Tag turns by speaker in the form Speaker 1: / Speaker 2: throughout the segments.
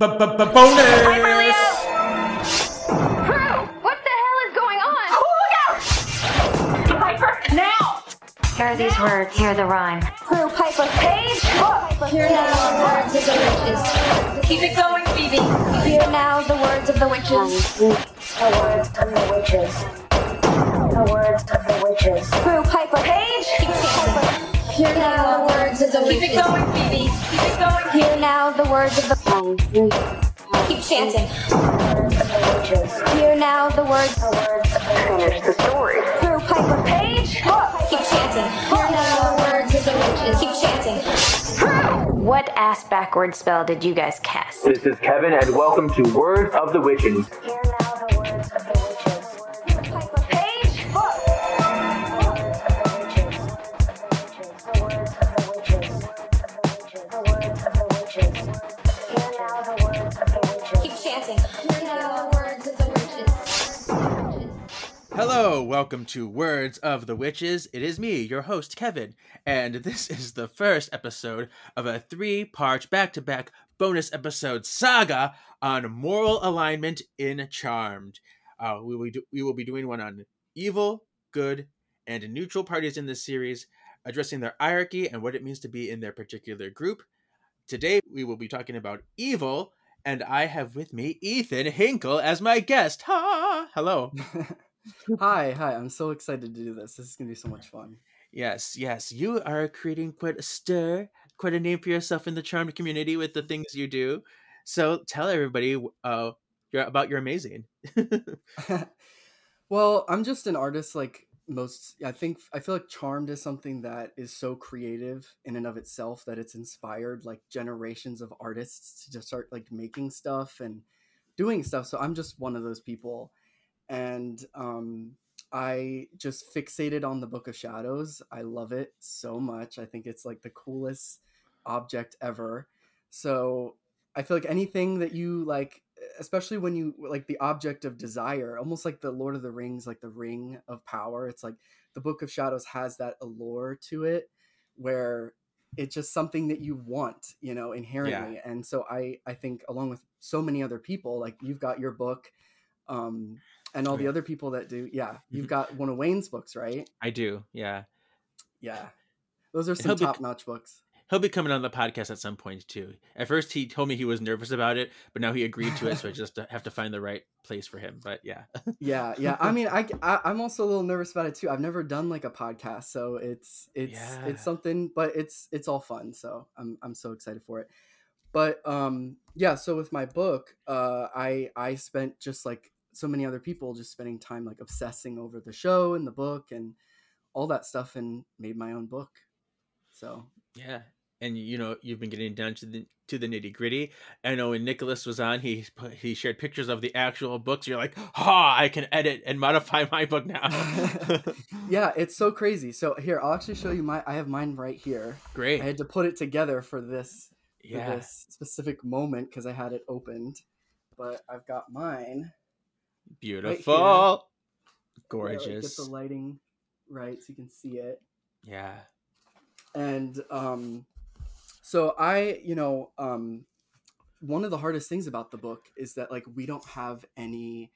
Speaker 1: Bonus!
Speaker 2: Piper Leo! Prue, what the hell is going on? look out! Piper, now!
Speaker 3: Here are these words. Hear the rhyme.
Speaker 2: Prue, Piper, Paige, book!
Speaker 4: Hear now the words of the witches.
Speaker 2: Keep it going, Phoebe.
Speaker 4: Hear now the words of the witches.
Speaker 5: The words of the witches. The words of the witches.
Speaker 2: Crew, Piper, Paige, keep
Speaker 4: Hear now the words of the witches.
Speaker 2: Keep it going, Phoebe. Keep it going.
Speaker 4: Hear now the words of the
Speaker 2: Keep chanting.
Speaker 5: Words of the witches.
Speaker 4: Hear now the words
Speaker 5: The words Finish the story.
Speaker 2: Prue, Piper, Paige! Keep chanting.
Speaker 4: Hear now the words of the witches.
Speaker 2: Keep chanting.
Speaker 3: What ass backward spell did you guys cast?
Speaker 6: This is Kevin, and welcome to Words of the Witches.
Speaker 5: Hear now the words the
Speaker 1: Hello, welcome to Words of the Witches. It is me, your host, Kevin, and this is the first episode of a three part back to back bonus episode saga on moral alignment in Charmed. Uh, we, will do, we will be doing one on evil, good, and neutral parties in this series, addressing their hierarchy and what it means to be in their particular group. Today, we will be talking about evil, and I have with me Ethan Hinkle as my guest. Ha! Hello.
Speaker 7: hi, hi. I'm so excited to do this. This is going to be so much fun.
Speaker 1: Yes, yes. You are creating quite a stir, quite a name for yourself in the charmed community with the things you do. So tell everybody uh, about your amazing.
Speaker 7: well, I'm just an artist like most I think I feel like Charmed is something that is so creative in and of itself that it's inspired like generations of artists to just start like making stuff and doing stuff. So I'm just one of those people. And um I just fixated on the Book of Shadows. I love it so much. I think it's like the coolest object ever. So I feel like anything that you like, especially when you like the object of desire, almost like the Lord of the Rings, like the ring of power. It's like the Book of Shadows has that allure to it where it's just something that you want, you know, inherently. And so I I think along with so many other people, like you've got your book, um, and all
Speaker 1: Oh,
Speaker 7: the
Speaker 1: yeah.
Speaker 7: other people that do, yeah, you've
Speaker 1: Mhm.
Speaker 7: got one of Wayne's books, right?
Speaker 1: I do, yeah.
Speaker 7: Yeah. Those are some top notch books.
Speaker 1: He'll be coming on the podcast at some point too. At first, he told me he was nervous about it, but now he agreed to it. so I just have to find the right place for him. But yeah,
Speaker 7: yeah yeah i mean I, I am also a little nervous about it too i've never done like a podcast so it's it's
Speaker 1: Yeah.
Speaker 7: it's something but it's it's all fun so i'm i'm so excited for it but um yeah so with my book uh i i spent just like so many other people just spending time like obsessing over the show and the book and all that stuff and made my own book so
Speaker 1: yeah. And you know, you've been getting down to the to the nitty gritty. I know when Nicholas was on, he he shared pictures of the actual books. You're like, ha! I can edit and modify my book now.
Speaker 7: yeah it's so crazy so here i'll actually show you my i have mine right here
Speaker 1: Great.
Speaker 7: i had to put it together for this for
Speaker 1: yeah.
Speaker 7: this specific moment because I had it opened. But I've got mine.
Speaker 1: Beautiful.
Speaker 7: Yeah, like,
Speaker 1: Gorgeous.
Speaker 7: get the lighting right so you can see it.
Speaker 1: yeah.
Speaker 7: And um, so I, you know, um, one of the hardest things about the book is that like we don't have any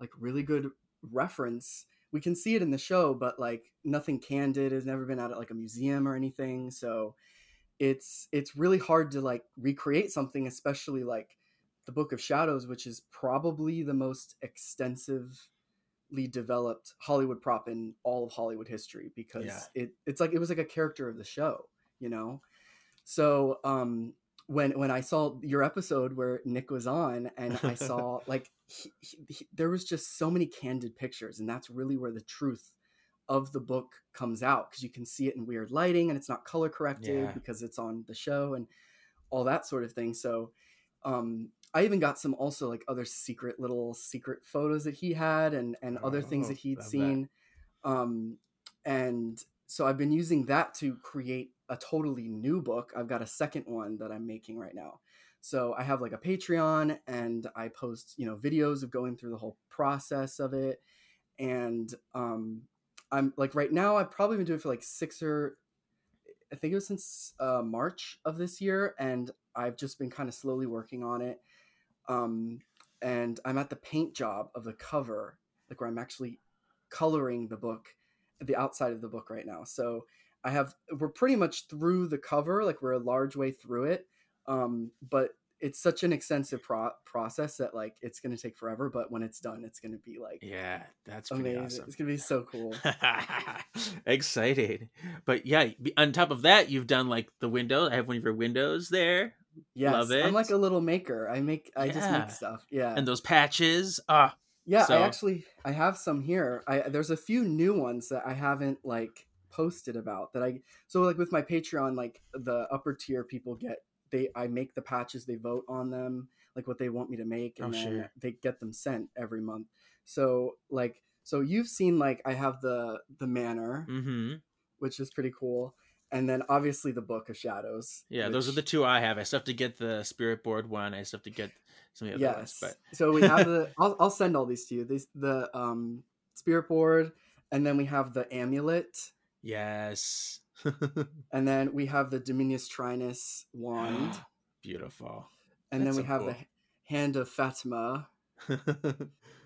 Speaker 7: like really good reference. We can see it in the show, but like nothing candid has never been out at like a museum or anything. So it's it's really hard to like recreate something, especially like the Book of Shadows, which is probably the most extensively developed Hollywood prop in all of Hollywood history because
Speaker 1: Yeah.
Speaker 7: it it's like it was like a character of the show, you know. So um when when I saw your episode where Nick was on and I saw like he, he, he- there was just so many candid pictures and that's really where the truth of the book comes out because you can see it in weird lighting and it's not color corrected
Speaker 1: Yeah.
Speaker 7: because it's on the show and all that sort of thing. So um I even got some also like other secret little secret photos that he had and and other things
Speaker 1: Oh,
Speaker 7: that he'd
Speaker 1: love that.
Speaker 7: seen um and so I've been using that to create a totally new book. I've got a second one that I'm making right now. So I have like a Patreon and I post, you know, videos of going through the whole process of it. And um I'm like right now I've probably been doing it for like 6 or I think it was since uh, March of this year and I've just been kind of slowly working on it Um, and I'm at the paint job of the cover, like where I'm actually coloring the book, the outside of the book right now. So I have we're pretty much through the cover, like we're a large way through it. Um, but it's such an extensive pro- process that like it's gonna take forever. But when it's done, it's gonna be like
Speaker 1: Yeah, that's
Speaker 7: amazing.
Speaker 1: awesome.
Speaker 7: It's gonna be so cool.
Speaker 1: excited. But yeah, on top of that, you've done like the window. I have one of your windows there.
Speaker 7: Yes,
Speaker 1: Love
Speaker 7: I'm like a little maker. I make I just make stuff. Yeah.
Speaker 1: And those patches. Ah,
Speaker 7: Yeah,
Speaker 1: So-
Speaker 7: I actually I have some here. I there's a few new ones that I haven't like posted about that I so like with my Patreon like the upper tier people get they I make the patches they vote on them like what they want me to make and
Speaker 1: Oh,
Speaker 7: then
Speaker 1: sure.
Speaker 7: they get them sent every month. So like so you've seen like I have the the manor
Speaker 1: mm-hmm.
Speaker 7: which is pretty cool and then obviously the book of shadows.
Speaker 1: Yeah, those are the two I have. I still have to get the spirit board one. I still have to get some of the other ones.
Speaker 7: Yes.
Speaker 1: But
Speaker 7: so we have the. I'll, I'll send all these to you. These the um spirit board, and then we have the amulet,
Speaker 1: yes.
Speaker 7: and then we have the Dominus Trinus wand,
Speaker 1: Beautiful.
Speaker 7: and then we
Speaker 1: so
Speaker 7: have
Speaker 1: cool.
Speaker 7: the hand of Fatima.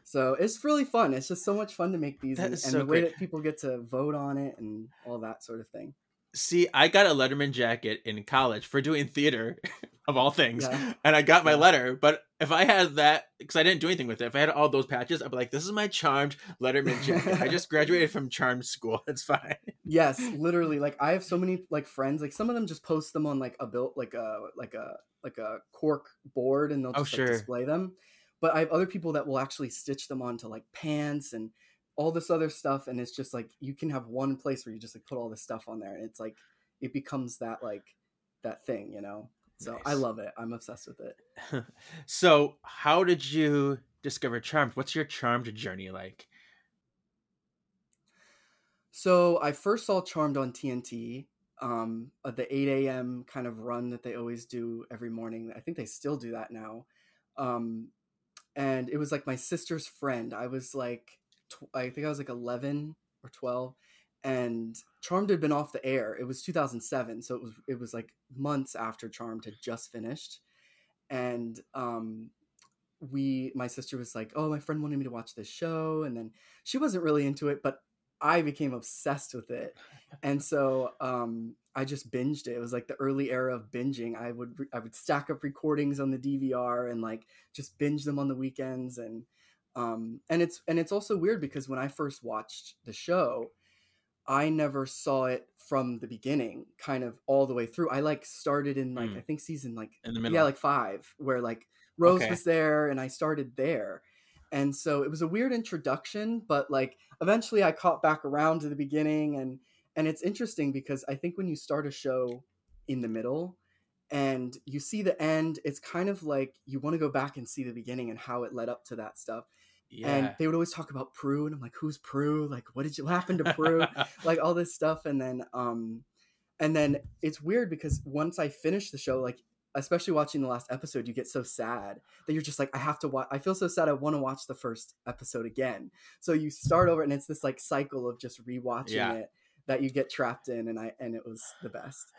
Speaker 7: So it's really fun. It's just so much fun to make these,
Speaker 1: That
Speaker 7: and, and
Speaker 1: so
Speaker 7: the way that people get to vote on it and all that sort of thing.
Speaker 1: See, I got a Letterman jacket in college for doing theater, of all things,
Speaker 7: Yeah.
Speaker 1: and I got my
Speaker 7: Yeah.
Speaker 1: letter. But if I had that, because I didn't do anything with it, if I had all those patches, I'd be like, "This is my charmed Letterman jacket. I just graduated from charmed school. It's fine."
Speaker 7: Yes, literally. Like I have so many like friends. Like some of them just post them on like a built like a like a like a cork board, and they'll
Speaker 1: Oh, sure.
Speaker 7: like, display them. But I have other people that will actually stitch them onto like pants and all this other stuff, and it's just like you can have one place where you just like put all this stuff on there, and it's like it becomes that like that thing, you know. So I love it. I'm obsessed with it.
Speaker 1: so, how did you discover charmed? What's your charmed journey like?
Speaker 7: So I first saw Charmed on TNT, um, at the 8 a.m. kind of run that they always do every morning. I think they still do that now. Um, and it was like my sister's friend. I was like, tw- I think I was like 11 or 12, and Charmed had been off the air. It was 2007, so it was it was like months after Charmed had just finished, and um, we my sister was like, "Oh, my friend wanted me to watch this show," and then she wasn't really into it, but I became obsessed with it, and so um, I just binged it. It was like the early era of binging. I would I would stack up recordings on the DVR and like just binge them on the weekends, and um, and it's and it's also weird because when I first watched the show, I never saw it from the beginning, kind of all the way through. I like started in like
Speaker 1: Mm.
Speaker 7: I think season like
Speaker 1: In the middle.
Speaker 7: yeah like five where like Rose
Speaker 1: Okay.
Speaker 7: was there and I started there. And so it was a weird introduction, but like eventually I caught back around to the beginning and and it's interesting because I think when you start a show in the middle and you see the end, it's kind of like you want to go back and see the beginning and how it led up to that stuff.
Speaker 1: Yeah.
Speaker 7: And they would always talk about Prue and I'm like, who's Prue? Like what did you happen to Prue? like all this stuff and then um and then it's weird because once i finish the show like especially watching the last episode you get so sad that you're just like i have to watch i feel so sad i want to watch the first episode again so you start over and it's this like cycle of just rewatching
Speaker 1: Yeah.
Speaker 7: it that you get trapped in and i and it was the best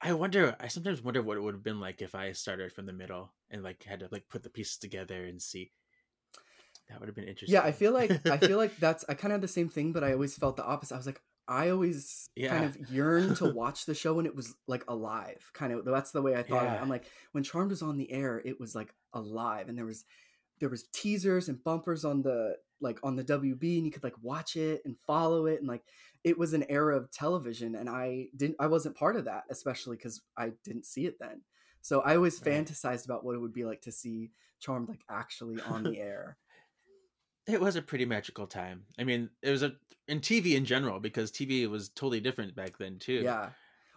Speaker 1: I wonder. I sometimes wonder what it would have been like if I started from the middle and like had to like put the pieces together and see. That would have been interesting.
Speaker 7: yeah i feel like i feel like that's i kind of had the same thing but i always felt the opposite i was like i always
Speaker 1: Yeah.
Speaker 7: kind of yearned to watch the show when it was like alive kind of that's the way i thought of it
Speaker 1: Yeah.
Speaker 7: i'm like when charmed was on the air it was like alive and there was there was teasers and bumpers on the like on the wb and you could like watch it and follow it and like it was an era of television and i didn't i wasn't part of that especially because i didn't see it then so i always
Speaker 1: Right.
Speaker 7: fantasized about what it would be like to see charmed like actually on the air
Speaker 1: it was a pretty magical time. I mean, it was a in TV in general because TV was totally different back then too.
Speaker 7: Yeah.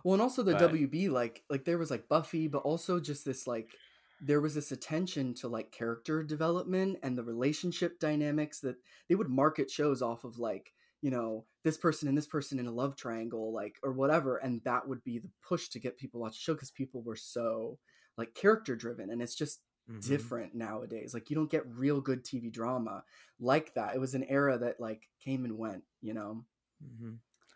Speaker 7: Well, and also the
Speaker 1: But-
Speaker 7: WB, like, like there was like Buffy, but also just this like, there was this attention to like character development and the relationship dynamics that they would market shows off of like, you know, this person and this person in a love triangle, like, or whatever, and that would be the push to get people to watch the show because people were so like character driven, and it's just
Speaker 1: Mhm.
Speaker 7: different nowadays. Like, you don't get real good TV drama like that. It was an era that like came and went, you know.
Speaker 1: Mm-hmm.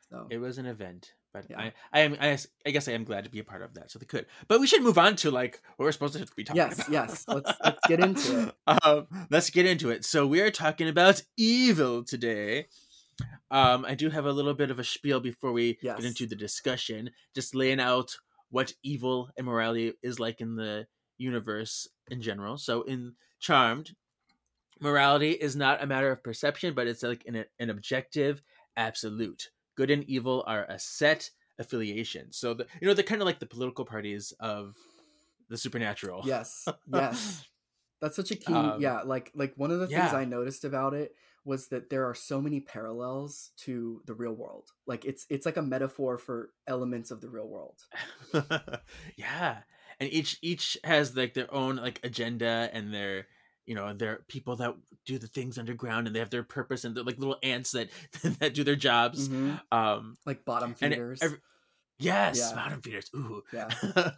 Speaker 7: So
Speaker 1: It was an event, But
Speaker 7: Yeah.
Speaker 1: I, I am, I, I, guess I am glad to be a part of that. So they could. But we should move on to like what we're supposed to be talking
Speaker 7: Yes,
Speaker 1: about.
Speaker 7: yes. Let's let's get into it.
Speaker 1: um, let's get into it. So we are talking about evil today. Um, I do have a little bit of a spiel before we
Speaker 7: Yes.
Speaker 1: get into the discussion, just laying out what evil and morality is like in the universe in general. So in Charmed, morality is not a matter of perception, but it's like an, an objective absolute. Good and evil are a set affiliation. So the you know they're kind of like the political parties of the supernatural.
Speaker 7: Yes, yes. That's such a key.
Speaker 1: Um,
Speaker 7: yeah, like like one of the things
Speaker 1: yeah.
Speaker 7: I noticed about it was that there are so many parallels to the real world. Like it's it's like a metaphor for elements of the real world.
Speaker 1: yeah and each each has like their own like agenda and their you know they're people that do the things underground and they have their purpose and they're like little ants that that do their jobs
Speaker 7: Mhm.
Speaker 1: um
Speaker 7: Like bottom
Speaker 1: it-
Speaker 7: feeders.
Speaker 1: every- yes
Speaker 7: Yeah.
Speaker 1: bottom feeders ooh
Speaker 7: Yeah.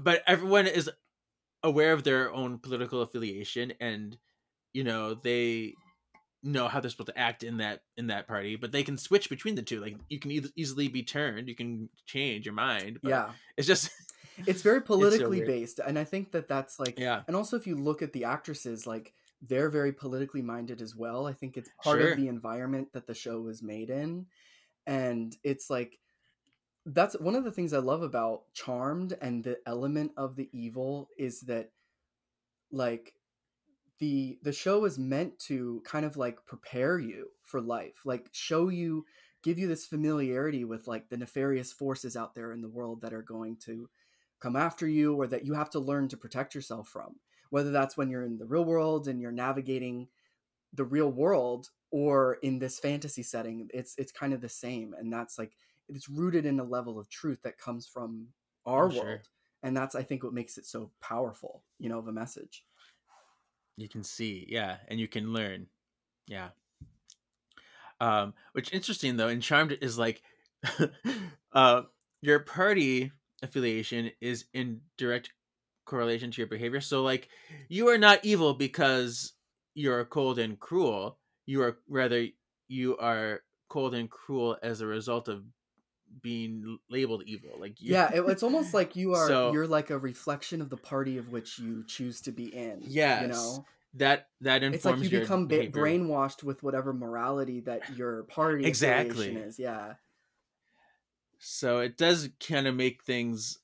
Speaker 1: but everyone is aware of their own political affiliation and you know they know how they're supposed to act in that in that party but they can switch between the two like you can e- easily be turned you can change your mind but
Speaker 7: yeah.
Speaker 1: it's just
Speaker 7: It's very politically
Speaker 1: weird.
Speaker 7: based and I think that that's like
Speaker 1: yeah
Speaker 7: and also if you look at the actresses like they're very politically minded as well. I think it's part
Speaker 1: Sure.
Speaker 7: of the environment that the show was made in and it's like that's one of the things I love about Charmed and the element of the evil is that like the the show is meant to kind of like prepare you for life, like show you give you this familiarity with like the nefarious forces out there in the world that are going to come after you or that you have to learn to protect yourself from. Whether that's when you're in the real world and you're navigating the real world or in this fantasy setting, it's it's kind of the same and that's like it's rooted in a level of truth that comes from our
Speaker 1: Oh, sure.
Speaker 7: world. And that's I think what makes it so powerful, you know, of a message.
Speaker 1: you can see yeah and you can learn yeah um which interesting though and charmed is like uh your party affiliation is in direct correlation to your behavior so like you are not evil because you're cold and cruel you are rather you are cold and cruel as a result of being labeled evil like you,
Speaker 7: yeah, it, it's almost like you are
Speaker 1: So-
Speaker 7: you're like a reflection of the party of which you choose to be in. yeah
Speaker 1: you
Speaker 7: know,
Speaker 1: that that informs
Speaker 7: it's like you become ba- brainwashed with whatever morality that your party
Speaker 1: Exactly.
Speaker 7: affiliation is. Yeah,
Speaker 1: So it does kind of make things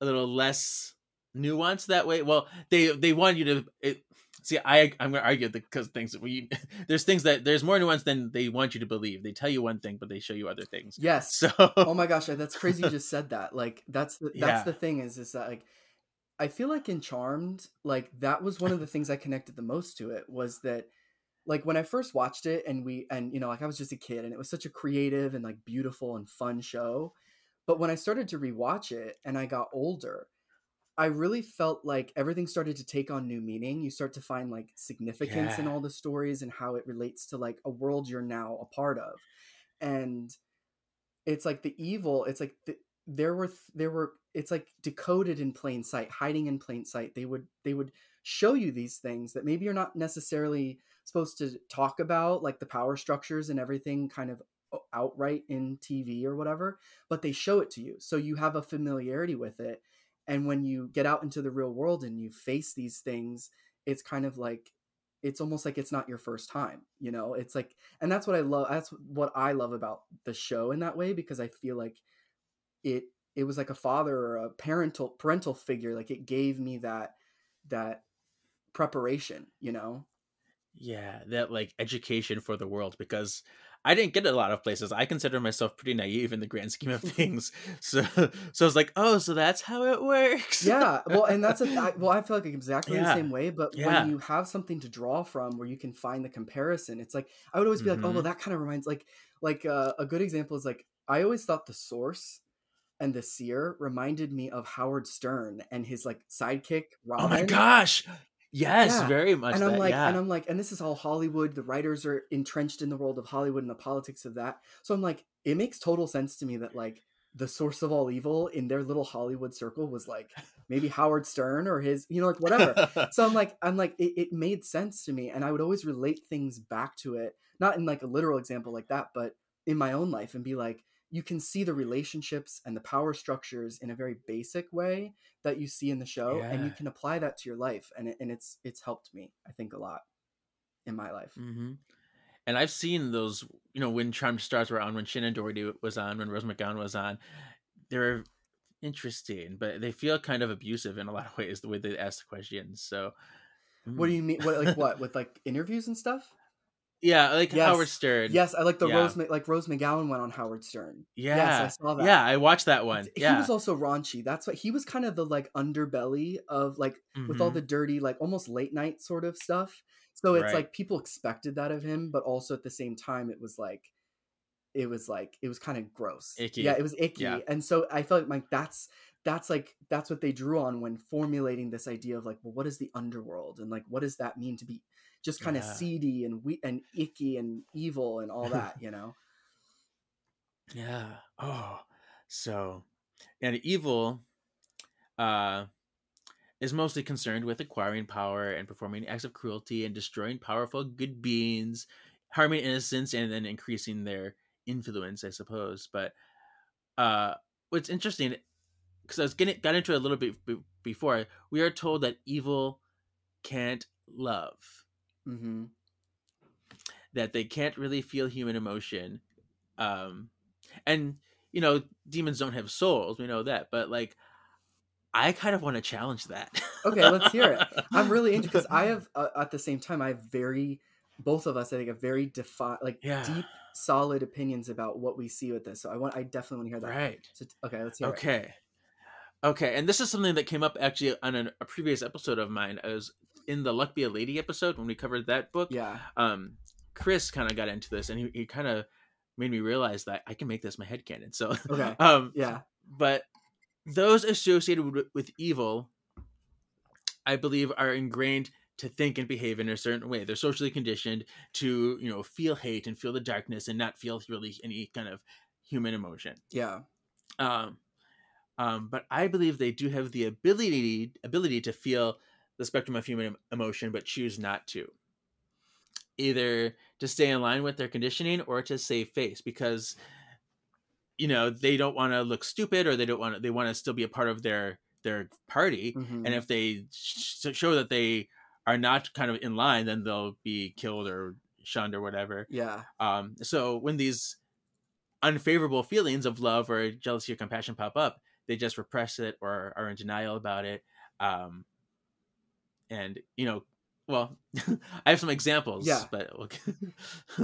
Speaker 1: a little less nuanced that way. Well, they they want you to it, see. I I'm gonna argue that because things that we there's things that there's more nuance than they want you to believe. They tell you one thing, but they show you other things.
Speaker 7: yes.
Speaker 1: So
Speaker 7: oh my gosh, that's crazy. You just said that. Like that's the that's
Speaker 1: Yeah.
Speaker 7: the thing is is that like I feel like in Charmed, like that was one of the things I connected the most to it was that like when I first watched it and we and you know like I was just a kid and it was such a creative and like beautiful and fun show. But when I started to rewatch it and I got older, I really felt like everything started to take on new meaning. You start to find like significance in all the stories and how it relates to like a world you're now a part of. And it's like the evil, it's like the, there were there were it's like decoded in plain sight, hiding in plain sight. They would they would show you these things that maybe you're not necessarily supposed to talk about like the power structures and everything kind of outright in TV or whatever, but they show it to you. So you have a familiarity with it. And when you get out into the real world and you face these things, it's kind of like it's almost like it's not your first time, you know? It's like and that's what I love that's what I love about the show in that way because I feel like it it was like a father or a parental parental figure like it gave me that that preparation, you know?
Speaker 1: yeah, that like education for the world because I didn't get it a lot of places. I consider myself pretty naive in the grand scheme of things. so so I was like, oh, so that's how it works.
Speaker 7: yeah well and that's a I, well i feel like exactly the same way but
Speaker 1: Yeah.
Speaker 7: when you have something to draw from where you can find the comparison it's like i would always be like oh
Speaker 1: Mm-hmm.
Speaker 7: well that kind of reminds like like uh, a good example is like i always thought the source and the seer reminded me of howard stern and his like sidekick robin
Speaker 1: Oh my gosh. Yes,
Speaker 7: Yeah.
Speaker 1: very much.
Speaker 7: and I'm
Speaker 1: that,
Speaker 7: like,
Speaker 1: yeah.
Speaker 7: and I'm like, and this is all Hollywood. The writers are entrenched in the world of Hollywood and the politics of that. So I'm like, it makes total sense to me that like the source of all evil in their little Hollywood circle was like maybe Howard Stern or his, you know, like whatever. so I'm like, I'm like, it, it made sense to me, and I would always relate things back to it, not in like a literal example like that, but in my own life, and be like, you can see the relationships and the power structures in a very basic way that you see in the show and you can apply that to your life and it, and it's it's helped me i think a lot in my life
Speaker 1: hmm And I've seen those, you know, when Charmed Stars were on, when Shannen Doherty was on, when Rose McGowan was on. They're interesting, but they feel kind of abusive in a lot of ways the way they ask the questions. So,
Speaker 7: what do
Speaker 1: mm.
Speaker 7: you mean what like what with like interviews and stuff
Speaker 1: Yeah, like
Speaker 7: Yes.
Speaker 1: Howard Stern.
Speaker 7: yes i like the
Speaker 1: Yeah.
Speaker 7: rose like rose mcgowan went on howard stern
Speaker 1: Yeah.
Speaker 7: yes i saw that
Speaker 1: Yeah, I watched that one.
Speaker 7: he was also raunchy that's what he was kind of the like underbelly of like with all
Speaker 1: Mhm.
Speaker 7: the dirty like almost late night sort of stuff so it's
Speaker 1: Right.
Speaker 7: like people expected that of him but also at the same time it was like it was like it was kind of gross
Speaker 1: Icky.
Speaker 7: yeah it was icky
Speaker 1: Yeah.
Speaker 7: and so i felt like that's that's like that's what they drew on when formulating this idea of like well what is the underworld and like what does that mean to be just kind of
Speaker 1: Yeah.
Speaker 7: seedy and we and icky and evil and all that you know
Speaker 1: Yeah. Oh, so and evil uh is mostly concerned with acquiring power and performing acts of cruelty and destroying powerful good beings, harming innocents and then increasing their influence, I suppose. But uh what's interesting because I was getting got into it a little bit b- before, we are told that evil can't love.
Speaker 7: mm-hmm.
Speaker 1: that they can't really feel human emotion um and you know demons don't have souls we know that but like i kind of want to challenge that
Speaker 7: Okay, let's hear it. I'm really into because I have uh, at the same time I have very both of us I think have very defi like
Speaker 1: Yeah.
Speaker 7: deep solid opinions about what we see with this. So I want I definitely want to hear that.
Speaker 1: right
Speaker 7: So, okay, let's hear it.
Speaker 1: okay okay and this is something that came up actually on an, a previous episode of mine i was in the luck be a lady episode when we covered that book
Speaker 7: Yeah.
Speaker 1: um chris kind of got into this and he, he kind of made me realize that i can make this my head canon so
Speaker 7: Okay.
Speaker 1: um
Speaker 7: Yeah.
Speaker 1: but those associated with, with evil i believe are ingrained to think and behave in a certain way they're socially conditioned to you know feel hate and feel the darkness and not feel really any kind of human emotion
Speaker 7: Yeah.
Speaker 1: um, um, but i believe they do have the ability ability to feel the spectrum of human emotion but choose not to either to stay in line with their conditioning or to save face because you know they don't want to look stupid or they don't want to they want to still be a part of their their party
Speaker 7: Mhm.
Speaker 1: and if they sh- show that they are not kind of in line then they'll be killed or shunned or whatever
Speaker 7: yeah.
Speaker 1: um so when these unfavorable feelings of love or jealousy or compassion pop up they just repress it or are in denial about it um and you know well i have some examples
Speaker 7: Yeah.
Speaker 1: but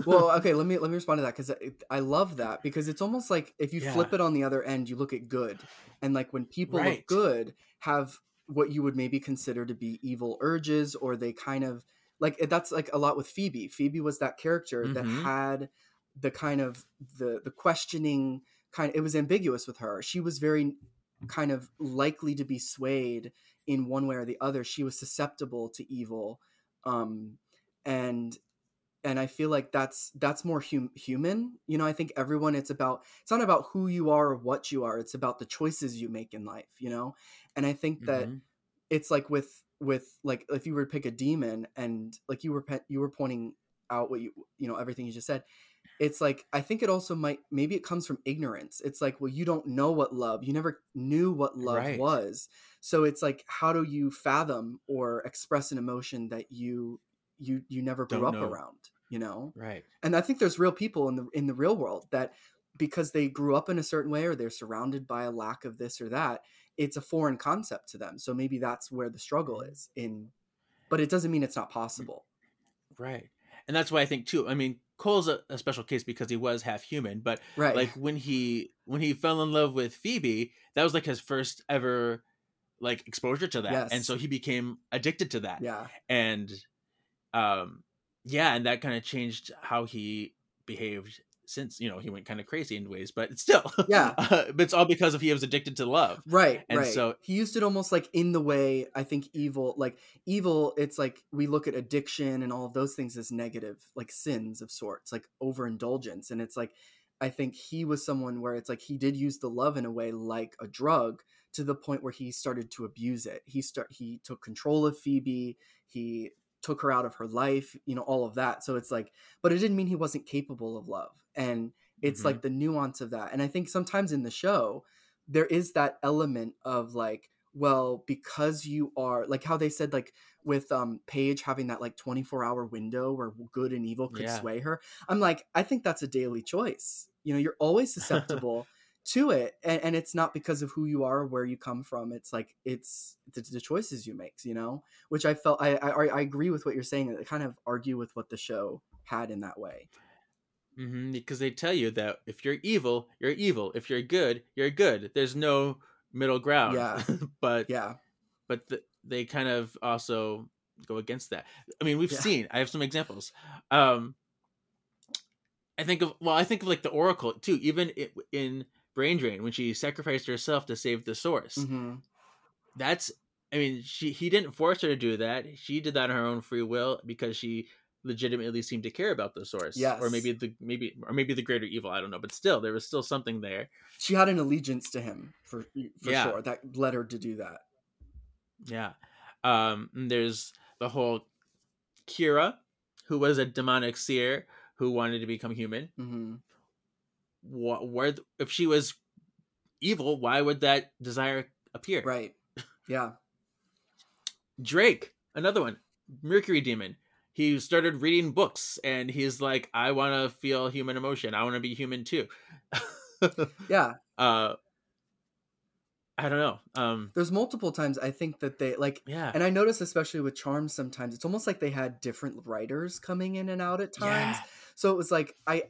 Speaker 7: Well, okay, let me let me respond to that because I love that because it's almost like if you flip it on the other end, you look at good, and like when people
Speaker 1: Right.
Speaker 7: look good, have what you would maybe consider to be evil urges, or they kind of like that's like a lot with Phoebe. Phoebe was that character that
Speaker 1: Mhm.
Speaker 7: had the kind of the the questioning kind. of, It was ambiguous with her. She was very kind of likely to be swayed in one way or the other. She was susceptible to evil, um, and and I feel like that's that's more hum- human. You know, I think everyone it's about it's not about who you are or what you are. It's about the choices you make in life. You know, and I think that
Speaker 1: Mhm.
Speaker 7: it's like with with like if you were to pick a demon and like you were pe- you were pointing out what you you know everything you just said it's like i think it also might maybe it comes from ignorance. It's like well you don't know what love you never knew what love
Speaker 1: Right.
Speaker 7: was. So it's like how do you fathom or express an emotion that you you you never grew
Speaker 1: Don't
Speaker 7: up
Speaker 1: know.
Speaker 7: around you know?
Speaker 1: Right.
Speaker 7: And i think there's real people in the in the real world that because they grew up in a certain way or they're surrounded by a lack of this or that it's a foreign concept to them. So maybe that's where the struggle
Speaker 1: Mm-hmm.
Speaker 7: is in but it doesn't mean it's not possible.
Speaker 1: Right and that's why i think too i mean cole's a, a special case because he was half human but
Speaker 7: right.
Speaker 1: like when he when he fell in love with phoebe that was like his first ever like exposure to that. And so he became addicted to that.
Speaker 7: Yeah.
Speaker 1: And um yeah and that kind of changed how he behaved since you know he went kind of crazy in ways but still
Speaker 7: Yeah.
Speaker 1: uh, but it's all because of he was addicted to love.
Speaker 7: Right
Speaker 1: And
Speaker 7: right.
Speaker 1: so-
Speaker 7: he used it almost like in the way i think evil like evil it's like we look at addiction and all of those things as negative like sins of sorts like overindulgence. And it's like i think he was someone where it's like he did use the love in a way like a drug to the point where he started to abuse it. He start he took control of phoebe. He took her out of her life you know all of that so it's like but it didn't mean he wasn't capable of love and It's
Speaker 1: Mhm.
Speaker 7: like the nuance of that. And I think sometimes in the show, there is that element of like, well, because you are like how they said like with um Paige having that like 24 hour window where good and evil could
Speaker 1: Yeah.
Speaker 7: sway her. I'm like, I think that's a daily choice. You know, you're always susceptible to it. And, and it's not because of who you are or where you come from. It's like it's the, the choices you make, you know, which I felt I, I I agree with what you're saying. I kind of argue with what the show had in that way.
Speaker 1: hmm because they tell you that if you're evil, you're evil. If you're good, you're good. There's no middle ground.
Speaker 7: Yeah.
Speaker 1: but
Speaker 7: Yeah.
Speaker 1: but the, they kind of also go against that. I mean, we've
Speaker 7: Yeah.
Speaker 1: seen. I have some examples. Um, I think of well, I think of like the Oracle too. Even i in Brain Drain, when she sacrificed herself to save the Source,
Speaker 7: hmm
Speaker 1: that's. I mean, she he didn't force her to do that. She did that on her own free will because she legitimately seemed to care about the Source. or maybe the maybe or maybe the greater evil. I don't know, but still, there was still something there.
Speaker 7: She had an allegiance to him for for
Speaker 1: Yeah.
Speaker 7: sure. That led her to do that.
Speaker 1: Yeah. Um, there's the whole Kira, who was a demonic seer who wanted to become human.
Speaker 7: hmm
Speaker 1: What, where, th- if she was evil, why would that desire appear?
Speaker 7: Right. Yeah.
Speaker 1: Drake, another one, Mercury demon. He started reading books and he's like, I want to feel human emotion. I want to be human too.
Speaker 7: Yeah.
Speaker 1: uh, I don't know. Um,
Speaker 7: There's multiple times I think that they like
Speaker 1: yeah.
Speaker 7: and I notice especially with Charms sometimes it's almost like they had different writers coming in and out at times.
Speaker 1: Yeah.
Speaker 7: So it was like I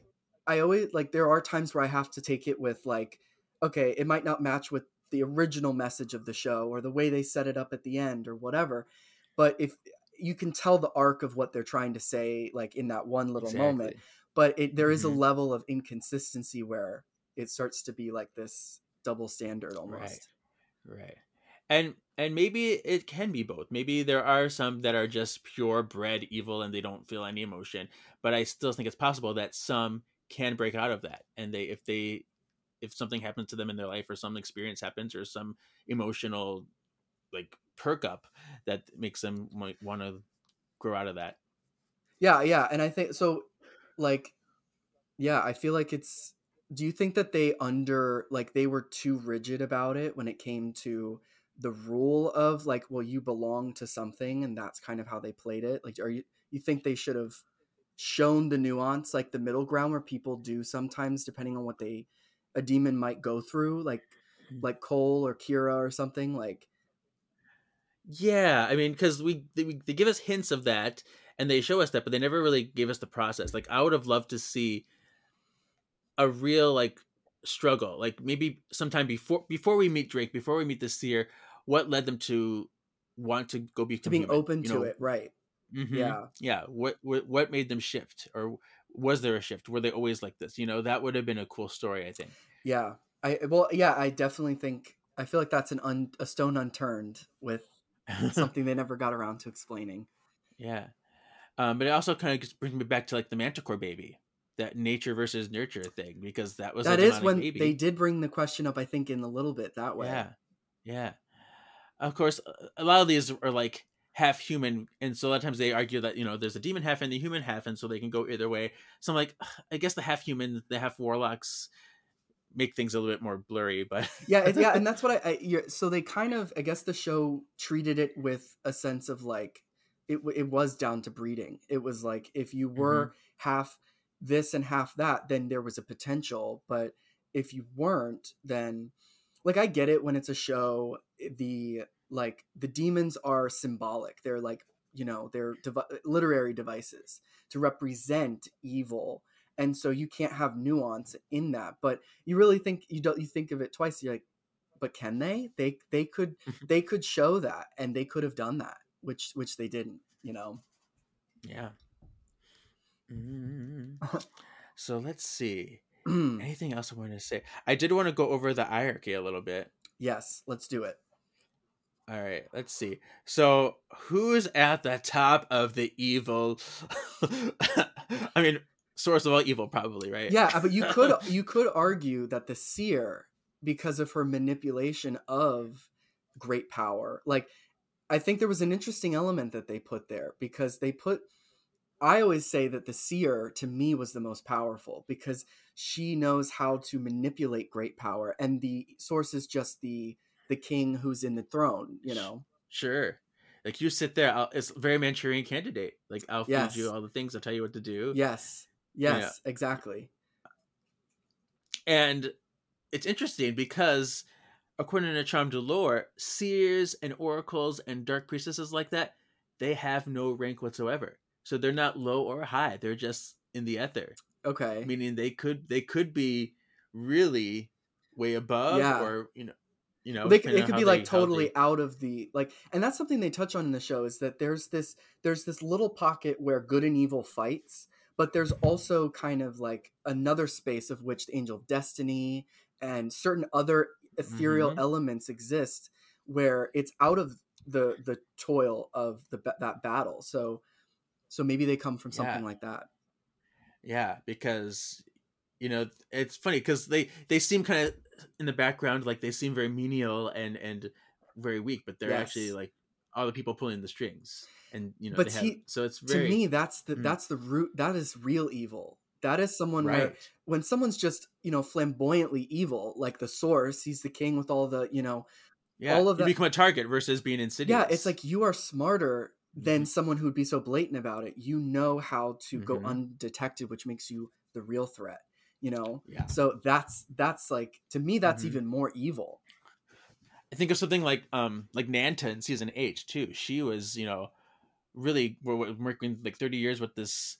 Speaker 7: I always like there are times where I have to take it with like okay, it might not match with the original message of the show or the way they set it up at the end or whatever. But if you can tell the arc of what they're trying to say like in that one little moment, but it, there is
Speaker 1: Mhm.
Speaker 7: a level of inconsistency where it starts to be like this double standard almost.
Speaker 1: Right. And and maybe it can be both. Maybe there are some that are just pure bred evil and they don't feel any emotion. But I still think it's possible that some can break out of that. And they if they if something happens to them in their life or some experience happens or some emotional like perk up that makes them want to grow out of that.
Speaker 7: Yeah, yeah, and I think so. Like, yeah, I feel like it's. Do you think that they under like they were too rigid about it when it came to the rule of like, well, you belong to something, and that's kind of how they played it? Like, are you you think they should have shown the nuance, like the middle ground where people do sometimes, depending on what they a demon might go through, like
Speaker 1: Mm.
Speaker 7: like Cole or Kira or something like.
Speaker 1: Yeah, I mean, because we they, they give us hints of that, and they show us that, but they never really gave us the process. Like, I would have loved to see a real like struggle, like maybe sometime before before we meet Drake, before we meet the seer, what led them to want to go become
Speaker 7: To being
Speaker 1: human,
Speaker 7: open to
Speaker 1: know?
Speaker 7: it, right?
Speaker 1: Mhm.
Speaker 7: Yeah.
Speaker 1: yeah. What, what what made them shift, or was there a shift? Were they always like this? You know, that would have been a cool story. I think.
Speaker 7: Yeah. I well, yeah, I definitely think I feel like that's an un, a stone unturned with something they never got around to explaining.
Speaker 1: Yeah. Um, but it also kind of brings me back to like the Manticore baby, that nature versus nurture thing, because that was a
Speaker 7: That is when
Speaker 1: baby.
Speaker 7: they did bring the question up. I think in a little bit that way.
Speaker 1: Yeah, yeah. Of course, a lot of these are like half human, and so a lot of times they argue that you know there's a demon half and the human half, and so they can go either way. So I'm like, I guess the half human, the half warlocks, make things a little bit more blurry, but
Speaker 7: yeah, yeah, and that's what I. I you're, so they kind of, I guess, the show treated it with a sense of like it. It was down to breeding. It was like if you were mm-hmm. half this and half that, then there was a potential. But if you weren't, then like I get it when it's a show. Eh, the like the demons are symbolic. They're like you know they're devi- literary devices to represent evil and so you can't have nuance in that but you really think you don't you think of it twice you're like but can they they they could they could show that and they could have done that which which they didn't you know
Speaker 1: yeah. Mm. so let's see. Anything else I wanted to say? I did want to go over the hierarchy a little bit.
Speaker 7: yes let's do it
Speaker 1: All right, let's see. So, who's at the top of the evil? I mean, source of all evil, probably, right?
Speaker 7: yeah but you could you could argue that the seer because of her manipulation of great power like i think there was an interesting element that they put there because they put i always say that the seer to me was the most powerful because she knows how to manipulate great power and the source is just the the king who's in the throne you know
Speaker 1: Sure. Like you sit there, I'll, it's very Manchurian candidate. Like I'll
Speaker 7: Yes.
Speaker 1: feed you all the things, I'll tell you what to do.
Speaker 7: yes yes exactly
Speaker 1: And it's interesting because according to Charm de Lore, seers and oracles and dark priestesses like that, they have no rank whatsoever. So they're not low or high. They're just in the ether.
Speaker 7: okay
Speaker 1: Meaning they could they could be really way above
Speaker 7: Yeah.
Speaker 1: or you know you know
Speaker 7: they, could be like
Speaker 1: how they-
Speaker 7: totally out of the like and that's something they touch on in the show is that there's this there's this little pocket where good and evil fights but there's also kind of like another space of which the angel of destiny and certain other ethereal
Speaker 1: Mhm.
Speaker 7: elements exist where it's out of the the toil of the that battle so so maybe they come from something
Speaker 1: Yeah.
Speaker 7: like that
Speaker 1: Yeah, because you know it's funny because they they seem kind of in the background like they seem very menial and and very weak, but they're actually like all the people pulling the strings, and you know.
Speaker 7: But
Speaker 1: they have,
Speaker 7: he-
Speaker 1: so it's very
Speaker 7: to me that's the
Speaker 1: Mm.
Speaker 7: that's the root that is real evil that is someone where
Speaker 1: right.
Speaker 7: when someone's just you know flamboyantly evil like the source he's the king with all the you know
Speaker 1: Yeah,
Speaker 7: all of
Speaker 1: you
Speaker 7: that-
Speaker 1: become a target versus being insidious.
Speaker 7: yeah it's like you are smarter than
Speaker 1: Mhm.
Speaker 7: someone who would be so blatant about it you know how to go
Speaker 1: Mhm.
Speaker 7: undetected which makes you the real threat you know
Speaker 1: yeah.
Speaker 7: so that's that's like to me that's
Speaker 1: Mhm.
Speaker 7: even more evil
Speaker 1: I think of something like um like Nanta in season eight too. She was you know really we're working like thirty years with this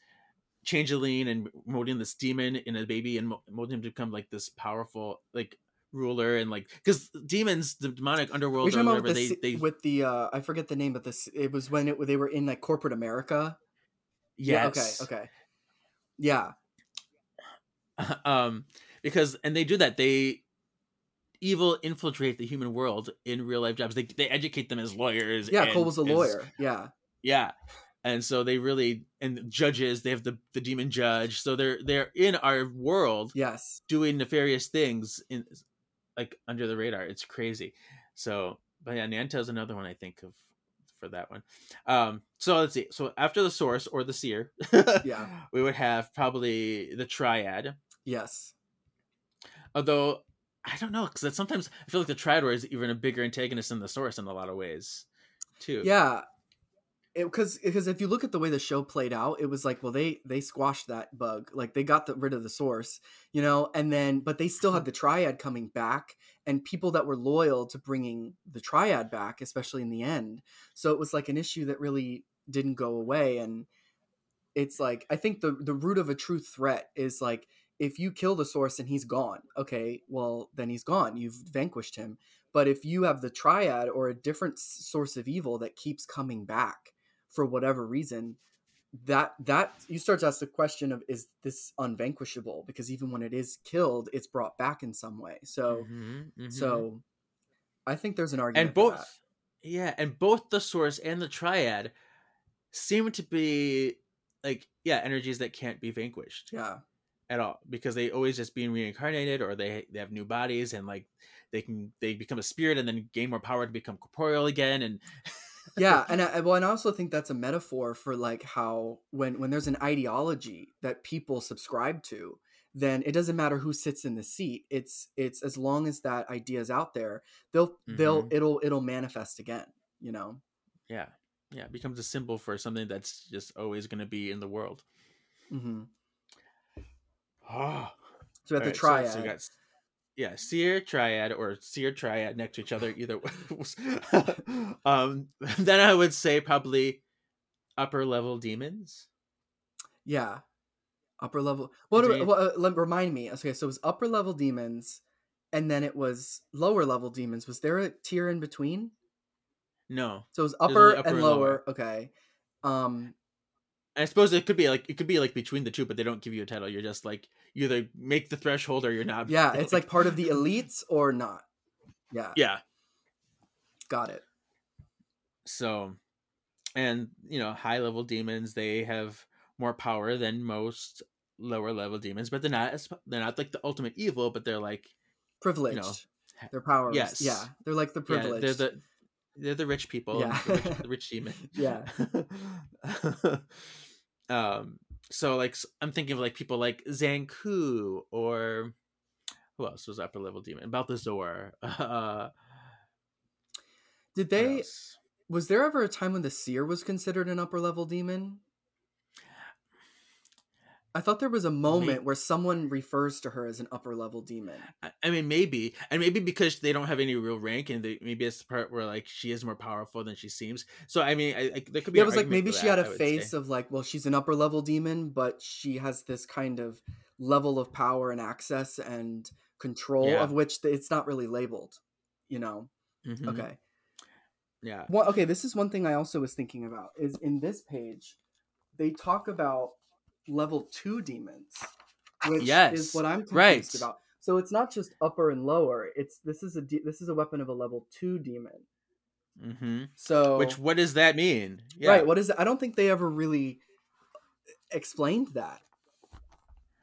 Speaker 1: changeling and molding this demon in a baby and molding him to become like this powerful like ruler and like because demons the demonic underworld or whatever
Speaker 7: with,
Speaker 1: they
Speaker 7: the,
Speaker 1: they
Speaker 7: si- with the uh i forget the name but this it was when it they were in like corporate america Yeah, okay okay yeah
Speaker 1: um because and they do that. They evil infiltrate the human world in real life jobs. They they educate them as lawyers
Speaker 7: yeah cole was a
Speaker 1: as-
Speaker 7: lawyer. Yeah.
Speaker 1: Yeah. And so they really and judges they have the the demon judge. So they're they're in our world
Speaker 7: yes.
Speaker 1: doing nefarious things in like under the radar. It's crazy. So but yeah nanta is another one i think of for that one. Um so let's see. So after the source or the seer
Speaker 7: Yeah.
Speaker 1: we would have probably the triad
Speaker 7: yes.
Speaker 1: Although i don't know because sometimes i feel like the triad is even a bigger antagonist than the source in a lot of ways too.
Speaker 7: Yeah, because because if you look at the way the show played out, it was like, well, they they squashed that bug, like they got the, rid of the source, you know, and then but they still had the triad coming back, and people that were loyal to bringing the triad back, especially in the end. So it was like an issue that really didn't go away, and it's like I think the the root of a true threat is like if you kill the source and he's gone, okay, well then he's gone, you've vanquished him. But if you have the triad or a different source of evil that keeps coming back for whatever reason, that that you start to ask the question of is this unvanquishable? Because even when it is killed, it's brought back in some way. So
Speaker 1: Mhm, mhm.
Speaker 7: so I think there's an argument
Speaker 1: and both yeah and both the source and the triad seem to be like yeah energies that can't be vanquished.
Speaker 7: Yeah.
Speaker 1: At all because they always just being reincarnated or they they have new bodies and like they can they become a spirit and then gain more power to become corporeal again and
Speaker 7: yeah and I, well and i also think that's a metaphor for like how when when there's an ideology that people subscribe to then it doesn't matter who sits in the seat it's it's as long as that idea is out there they'll they'll
Speaker 1: Mhm.
Speaker 7: it'll it'll manifest again you know?
Speaker 1: Yeah yeah it becomes a symbol for something that's just always going to be in the world
Speaker 7: hmm
Speaker 1: oh
Speaker 7: so at the
Speaker 1: Alright, so-
Speaker 7: triad
Speaker 1: so, you got yeah, seer triad or seer triad next to each other, either um, then I would say probably upper level demons.
Speaker 7: yeah upper level what
Speaker 1: Is
Speaker 7: do-
Speaker 1: there-
Speaker 7: what, uh, remind me okay so it was upper level demons and then it was lower level demons was there a tier in between
Speaker 1: No,
Speaker 7: so it was upper,
Speaker 1: upper
Speaker 7: and
Speaker 1: and
Speaker 7: lower.
Speaker 1: lower.
Speaker 7: okay um
Speaker 1: I suppose it could be like it could be like between the two, but they don't give you a title. You're just like you either make the threshold or you're not.
Speaker 7: yeah it's like part of the elites or not yeah
Speaker 1: yeah.
Speaker 7: got it
Speaker 1: So, and you know, high level demons they have more power than most lower level demons, but they're not as they're not like the ultimate evil, but they're like
Speaker 7: privileged
Speaker 1: ha-
Speaker 7: they're powers
Speaker 1: yes.
Speaker 7: yeah they're like the
Speaker 1: Yeah,
Speaker 7: privileged
Speaker 1: they're the they're the rich people.
Speaker 7: Yeah.
Speaker 1: The rich, the rich demon.
Speaker 7: Yeah.
Speaker 1: um, so like I'm thinking of like people like Zankou or who else was upper level demon? Balthazar. Uh,
Speaker 7: Did they? Was there ever a time when the seer was considered an upper level demon? I thought there was a moment where someone refers to her as an upper level demon.
Speaker 1: I- mean, maybe, and maybe because they don't have any real rank, and they, maybe it's the part where like she is more powerful than she seems. So I mean, I, I, there could be.
Speaker 7: Yeah, it was like maybe she
Speaker 1: that,
Speaker 7: had a face
Speaker 1: say.
Speaker 7: of like, well, she's an upper level demon, but she has this kind of level of power and access and control
Speaker 1: Yeah.
Speaker 7: of which it's not really labeled. You know?
Speaker 1: Mhm.
Speaker 7: Okay.
Speaker 1: Yeah.
Speaker 7: Well, okay, this is one thing I also was thinking about is in this page, they talk about level two demons, which
Speaker 1: Yes,
Speaker 7: is what I'm confused
Speaker 1: right.
Speaker 7: about. So it's not just upper and lower. It's this is a de- this is a weapon of a level two demon.
Speaker 1: hmm
Speaker 7: So
Speaker 1: Which what does that mean? Yeah.
Speaker 7: right, what is? I don't think they ever really explained that.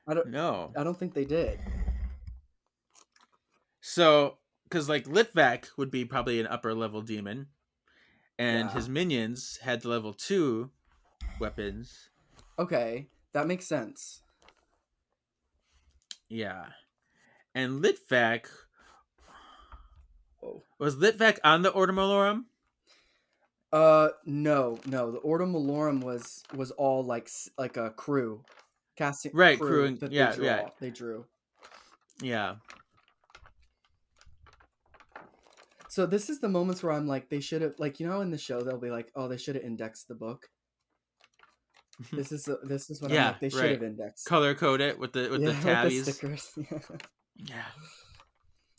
Speaker 7: I don't.
Speaker 1: know.
Speaker 7: I don't think they did.
Speaker 1: So, because like Litvak would be probably an upper level demon, and
Speaker 7: Yeah.
Speaker 1: his minions had the level two weapons.
Speaker 7: Okay, that makes sense.
Speaker 1: Yeah. And Litvak
Speaker 7: Whoa.
Speaker 1: was Litvak on the Order Malorum?
Speaker 7: Uh, no, no. The Ordo Malorum was was all like like a crew, casting
Speaker 1: Right, crewing-
Speaker 7: that
Speaker 1: yeah,
Speaker 7: they drew.
Speaker 1: yeah.
Speaker 7: They drew.
Speaker 1: Yeah.
Speaker 7: So this is the moments where I'm like, they should have like you know in the show they'll be like, oh, they should have indexed the book. This is the- this is what I'm like. They should
Speaker 1: right.
Speaker 7: have indexed.
Speaker 1: Color code it with the with
Speaker 7: Yeah,
Speaker 1: the tabbies.
Speaker 7: stickers. Yeah.
Speaker 1: yeah.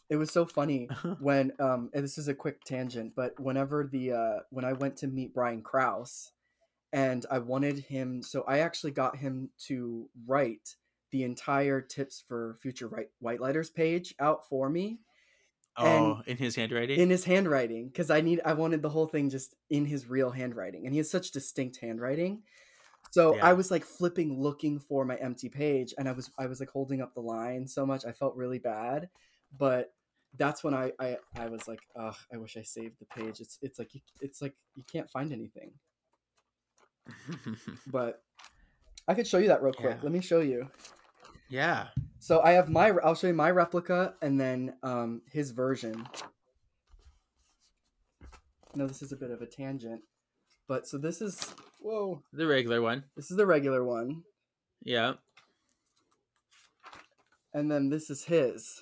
Speaker 7: it was so funny when um and this is a quick tangent but whenever the uh when i went to meet Brian Krause and i wanted him so i actually got him to write the entire tips for future white white lighters page out for me
Speaker 1: Oh, in his handwriting.
Speaker 7: in his handwriting because i need i wanted the whole thing just in his real handwriting and he has such distinct handwriting so
Speaker 1: Yeah.
Speaker 7: i was like flipping looking for my empty page and i was i was like holding up the line so much i felt really bad but that's when i i, I was like ugh i wish i saved the page it's it's like it's like you can't find anything but i could show you that real quick
Speaker 1: Yeah.
Speaker 7: let me show you
Speaker 1: yeah.
Speaker 7: so I have my I'll show you my replica and then um his version. No, this is a bit of a tangent, but so this is whoa,
Speaker 1: The regular one.
Speaker 7: this is the regular one,
Speaker 1: Yeah.
Speaker 7: and then this is his.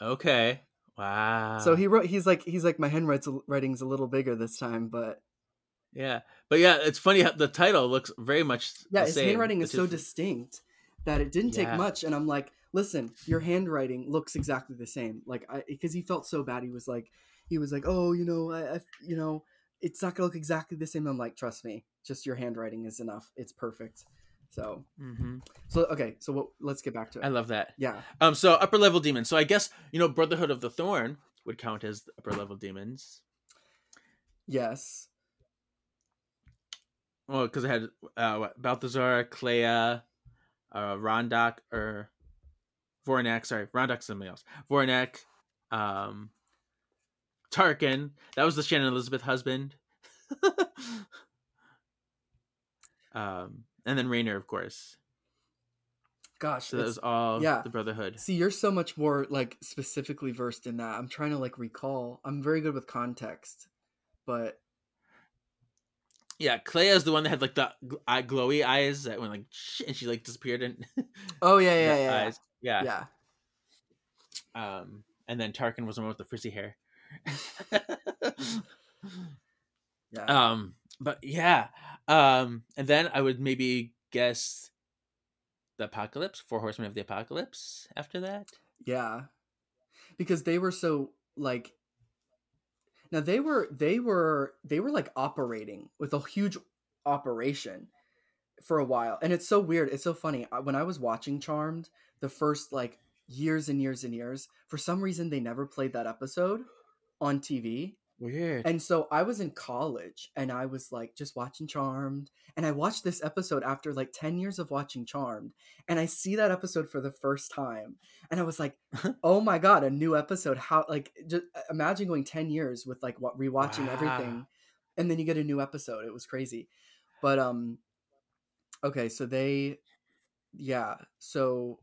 Speaker 1: Okay. Wow.
Speaker 7: So he wrote he's like he's like my handwriting's a little bigger this time, but
Speaker 1: Yeah, but yeah, it's funny how the title looks very much.
Speaker 7: yeah, his
Speaker 1: same,
Speaker 7: handwriting is so distinct that it didn't take
Speaker 1: Yeah.
Speaker 7: much, and I'm like, listen, your handwriting looks exactly the same. Like I because he felt so bad, he was like he was like, oh, you know, I, I you know, it's not gonna look exactly the same. I'm like, trust me, just your handwriting is enough. It's perfect. So
Speaker 1: Mhm.
Speaker 7: so okay, so what, let's get back to it.
Speaker 1: I love that.
Speaker 7: yeah,
Speaker 1: Um, so upper level demons. So I guess you know Brotherhood of the Thorn would count as upper level demons.
Speaker 7: yes,
Speaker 1: Well, because I had uh, what, Belthazor, Clea, uh, Rondak, or Vornak. Sorry, Rondak's something else. Vornak, um, Tarkin. That was the Shannon Elizabeth husband. um, and then Raynor, of course.
Speaker 7: gosh,
Speaker 1: So that was all
Speaker 7: yeah.
Speaker 1: the Brotherhood.
Speaker 7: See, you're so much more like specifically versed in that. I'm trying to like recall. I'm very good with context, but
Speaker 1: Yeah, Clea is the one that had like the eye, glowy eyes that went like and she like disappeared and
Speaker 7: oh yeah, yeah, yeah, yeah.
Speaker 1: Yeah.
Speaker 7: yeah.
Speaker 1: Um, and then Tarkin was the one with the frizzy hair.
Speaker 7: Yeah.
Speaker 1: um, but yeah. Um, and then I would maybe guess the apocalypse, four horsemen of the apocalypse. After that,
Speaker 7: Yeah. Because they were so like now they were they were they were like operating with a huge operation for a while. And it's so weird. It's so funny. When I was watching Charmed the first like years and years and years, for some reason they never played that episode on TV.
Speaker 1: weird.
Speaker 7: And so I was in college and I was like just watching Charmed. And I watched this episode after like 10 years of watching Charmed. And I see that episode for the first time. And I was like, oh my God, a new episode. How, like, just imagine going 10 years with like what rewatching everything. And then you get a new episode. It was crazy. But, um, Okay, so they, yeah, so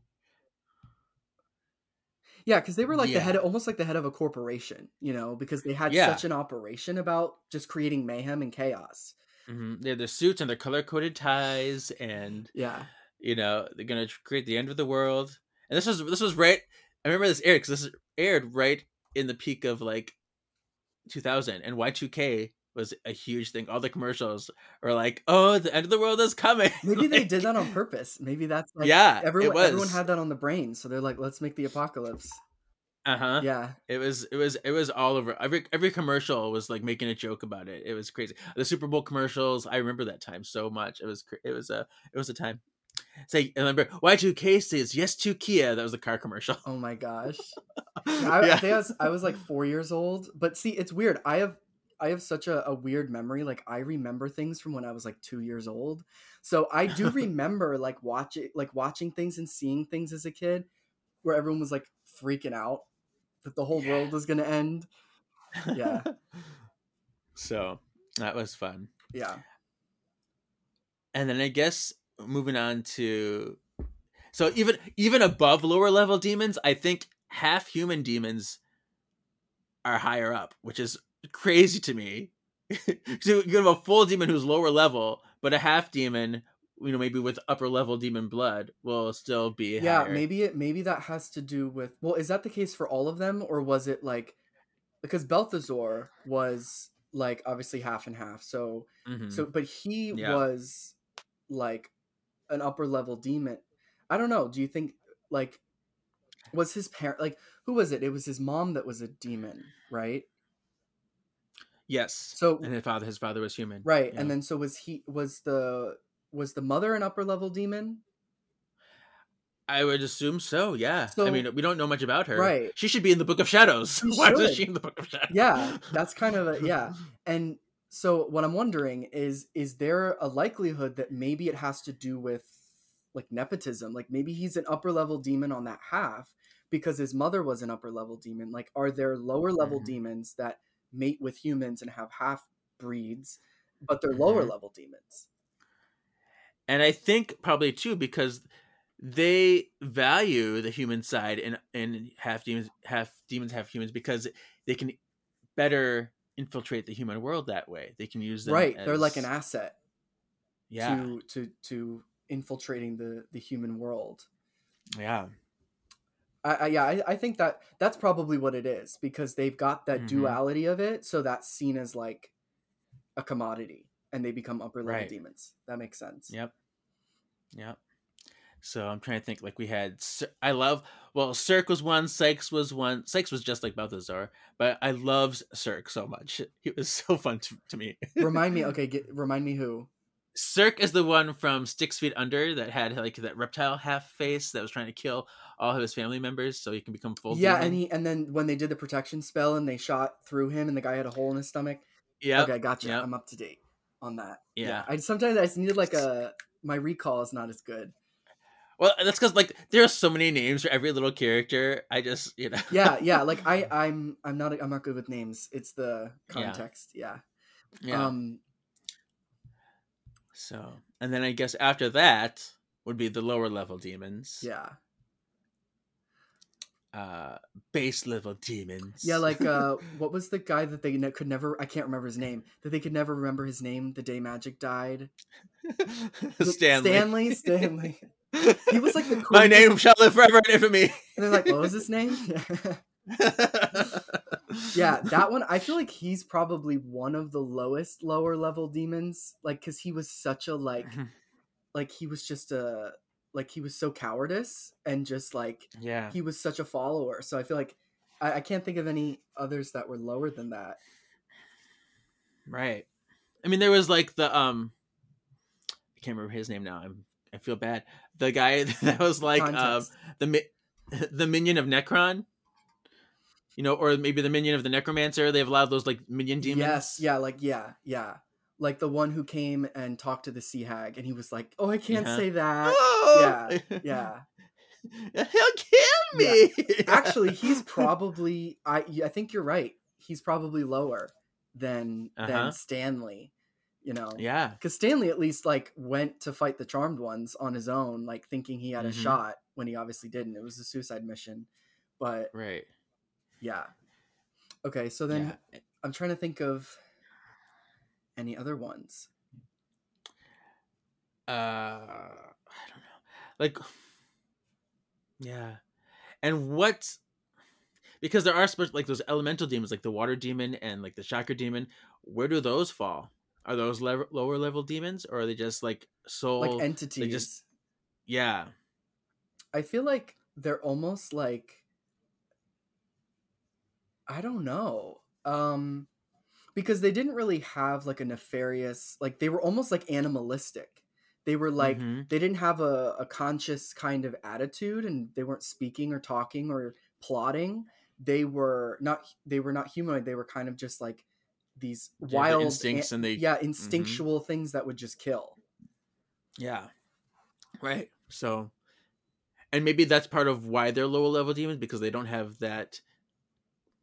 Speaker 7: yeah, because they were like the head, almost like the head of a corporation, you know, because they had
Speaker 1: Yeah.
Speaker 7: such an operation about just creating mayhem and chaos.
Speaker 1: hmm They have their suits and their color coded ties, and
Speaker 7: Yeah,
Speaker 1: you know they're gonna create the end of the world. And this was this was right. I remember this aired because this aired right in the peak of like 2000, and Y2K was a huge thing. All the commercials were like, "Oh, the end of the world is coming."
Speaker 7: maybe they did that on purpose. Maybe that's like,
Speaker 1: Yeah,
Speaker 7: everyone everyone had that on the brain, so they're like, let's make the apocalypse.
Speaker 1: Uh huh.
Speaker 7: Yeah,
Speaker 1: It was it was it was all over. Every every commercial was like making a joke about it. It was crazy. The Super Bowl commercials. I remember that time so much. It was it was a it was a time. Say, I remember Y2K says yes to Kia. That was the car commercial.
Speaker 7: Oh my gosh. I, I think I was I was like four years old. But see, it's weird. I have I have such a, a weird memory. Like I remember things from when I was like two years old. So I do remember like watching like watching things and seeing things as a kid where everyone was like freaking out that the whole world was gonna end. Yeah.
Speaker 1: so that was fun.
Speaker 7: Yeah.
Speaker 1: And then I guess moving on to so even even above lower level demons, I think half human demons are higher up, which is crazy to me. so you have a full demon who's lower level, but a half demon, you know, maybe with upper level demon blood, will still be
Speaker 7: Yeah,
Speaker 1: higher.
Speaker 7: maybe it maybe that has to do with well, is that the case for all of them, or was it like because Belthazor was like obviously half and half, so
Speaker 1: Mhm.
Speaker 7: so but he
Speaker 1: Yeah.
Speaker 7: was like an upper level demon. I don't know. Do you think like was his parent like who was it? It was his mom that was a demon, right?
Speaker 1: Yes.
Speaker 7: So
Speaker 1: and his father, his father was human,
Speaker 7: right, and then so was he was the was the mother an upper level demon?
Speaker 1: I would assume so. Yeah.
Speaker 7: So, I
Speaker 1: mean, we don't know much about her.
Speaker 7: Right.
Speaker 1: She should be in the Book of Shadows. Why is she in the Book of Shadows?
Speaker 7: Yeah, that's kind of a yeah. And so what I'm wondering is is there a likelihood that maybe it has to do with like nepotism? Like maybe he's an upper level demon on that half because his mother was an upper level demon. Like are there lower level
Speaker 1: Mhm.
Speaker 7: demons that mate with humans and have half breeds, but they're lower
Speaker 1: Mhm.
Speaker 7: level demons?
Speaker 1: and I think probably too because they value the human side and and half demons, half demons, half humans because they can better infiltrate the human world that way. They can use them.
Speaker 7: Right. They're like an asset
Speaker 1: Yeah.
Speaker 7: to to to infiltrating the the human world.
Speaker 1: Yeah.
Speaker 7: I, I yeah, I, I think that that's probably what it is because they've got that
Speaker 1: Mhm.
Speaker 7: duality of it, so that's seen as like a commodity, and they become upper level
Speaker 1: Right.
Speaker 7: demons. That makes sense.
Speaker 1: Yep. Yep. So I'm trying to think. Like we had, I love. Well, Cirque was one. Sykes was one. Sykes was just like Belthazor, but I loved Cirque so much. He was so fun to, to me.
Speaker 7: remind me, okay, get, remind me who?
Speaker 1: Cirque is the one from Six Feet Under that had like that reptile half face that was trying to kill all of his family members so he can become full.
Speaker 7: yeah,
Speaker 1: demon.
Speaker 7: and he and then when they did the protection spell and they shot through him and the guy had a hole in his stomach.
Speaker 1: Yeah.
Speaker 7: Okay, gotcha.
Speaker 1: yep.
Speaker 7: I'm up to date on that.
Speaker 1: Yeah.
Speaker 7: I sometimes I just needed like a my recall is not as good.
Speaker 1: Well, that's because like there are so many names for every little character. I just you know.
Speaker 7: Yeah, yeah. Like I I'm I'm not I'm not good with names. It's the
Speaker 1: Yeah.
Speaker 7: context. Yeah.
Speaker 1: yeah.
Speaker 7: Um.
Speaker 1: So and then I guess after that would be the lower level demons.
Speaker 7: Yeah.
Speaker 1: Uh, base level demons.
Speaker 7: Yeah, like uh, what was the guy that they ne- could never? I can't remember his name. That they could never remember his name the day Magic died.
Speaker 1: Stanley.
Speaker 7: Stanley. Stanley. He was like the
Speaker 1: My name shall live forever in infamy.
Speaker 7: And they're like, what was his name? Yeah, that one. I feel like he's probably one of the lowest lower level demons. Like, cause he was such a like, like he was just a like he was so cowardice and just like
Speaker 1: yeah.
Speaker 7: he was such a follower. So I feel like I, I can't think of any others that were lower than that.
Speaker 1: Right. I mean, there was like the um, I can't remember his name now. I'm I feel bad. The guy that was like um
Speaker 7: Context.
Speaker 1: the mi- the minion of Necron. You know, or maybe the minion of the Necromancer. They have a lot of those like minion demons.
Speaker 7: Yes, yeah, like yeah, yeah. Like the one who came and talked to the sea hag and he was like, "Oh, I can't
Speaker 1: Yeah.
Speaker 7: say that."
Speaker 1: Oh!
Speaker 7: Yeah. yeah.
Speaker 1: He'll kill me.
Speaker 7: Actually, he's probably I I think you're right. He's probably lower than
Speaker 1: Uh-huh.
Speaker 7: than Stanley you know.
Speaker 1: Yeah.
Speaker 7: Because Stanley at least like went to fight the charmed ones on his own, like thinking he had a
Speaker 1: Mhm.
Speaker 7: shot when he obviously didn't. It was a suicide mission. But
Speaker 1: Right.
Speaker 7: Yeah. Okay, so then
Speaker 1: yeah.
Speaker 7: I'm trying to think of any other ones.
Speaker 1: uh i don't know like yeah and what because there are spe- like those elemental demons like the water demon and like the chakra demon where do those fall are those lev- lower level demons or are they just like soul
Speaker 7: like entities.
Speaker 1: yeah
Speaker 7: I feel like they're almost like I don't know. Um because they didn't really have like a nefarious like they were almost like animalistic. They were like
Speaker 1: Mhm.
Speaker 7: they didn't have a, a conscious kind of attitude and they weren't speaking or talking or plotting. They were not they were not humanoid. They were kind of just like these
Speaker 1: Yeah, the
Speaker 7: wild
Speaker 1: instincts
Speaker 7: an-
Speaker 1: and they- mm-hmm.
Speaker 7: yeah, instinctual things that would just kill.
Speaker 1: yeah right so and maybe that's part of why they're lower level demons because they don't have that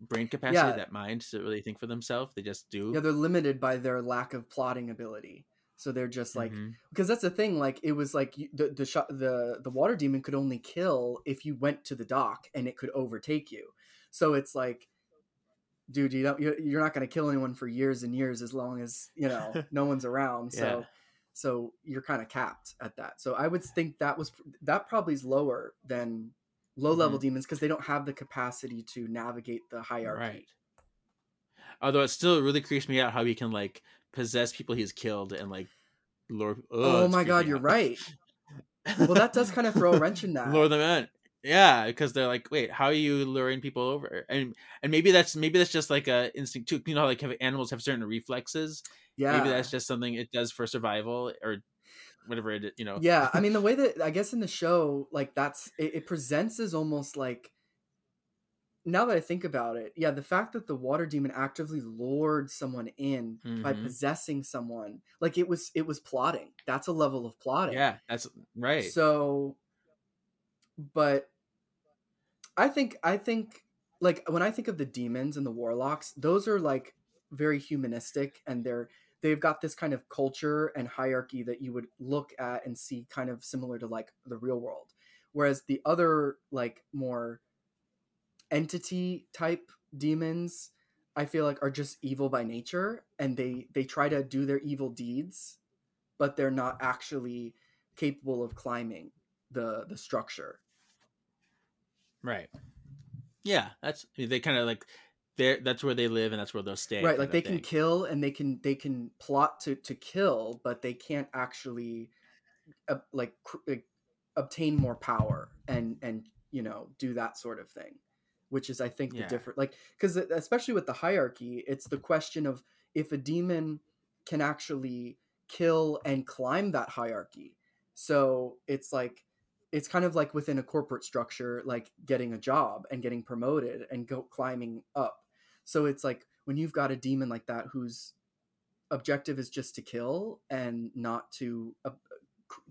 Speaker 1: brain capacity
Speaker 7: Yeah.
Speaker 1: that mind to really think for themselves they just do
Speaker 7: Yeah, they're limited by their lack of plotting ability. So they're just like
Speaker 1: Mhm.
Speaker 7: because that's the thing. Like it was like the the shot the the water demon could only kill if you went to the dock and it could overtake you. So it's like, dude, you don't you're, you're not going to kill anyone for years and years as long as you know no one's around. So
Speaker 1: Yeah.
Speaker 7: so you're kind of capped at that. So I would think that was that probably is lower than low level mm-hmm. demons because they don't have the capacity to navigate the hierarchy.
Speaker 1: Right. Although it still really creeps me out how he can like possess people he's killed and like lure.
Speaker 7: Oh,
Speaker 1: it's
Speaker 7: my god, you're
Speaker 1: out.
Speaker 7: right. Well, that does kind of throw a wrench in that.
Speaker 1: lure them in. Yeah, because they're like, wait, how are you luring people over? And and maybe that's maybe that's just like a instinct too. You know, like have animals have certain reflexes.
Speaker 7: yeah.
Speaker 1: Maybe that's just something it does for survival or whatever it. You know.
Speaker 7: yeah i mean the way that i guess in the show like that's it, it presents as almost like now that i think about it yeah the fact that the water demon actively lured someone in by
Speaker 1: Mhm.
Speaker 7: possessing someone like it was it was plotting that's a level of plotting
Speaker 1: Yeah, that's right.
Speaker 7: so but i think i think like when i think of the demons and the warlocks those are like very humanistic and they're they've got this kind of culture and hierarchy that you would look at and see kind of similar to like the real world whereas the other like more entity type demons i feel like are just evil by nature and they they try to do their evil deeds but they're not actually capable of climbing the the structure
Speaker 1: right. Yeah, that's they kind of like that's where they live and that's where they'll stay.
Speaker 7: right like they can kill and they can they can plot to to kill but they can't actually uh, like cr- like, obtain more power and and you know do that sort of thing which is i think the
Speaker 1: Yeah.
Speaker 7: different like because especially with the hierarchy it's the question of if a demon can actually kill and climb that hierarchy so it's like it's kind of like within a corporate structure like getting a job and getting promoted and go climbing up so it's like when you've got a demon like that whose objective is just to kill and not to uh,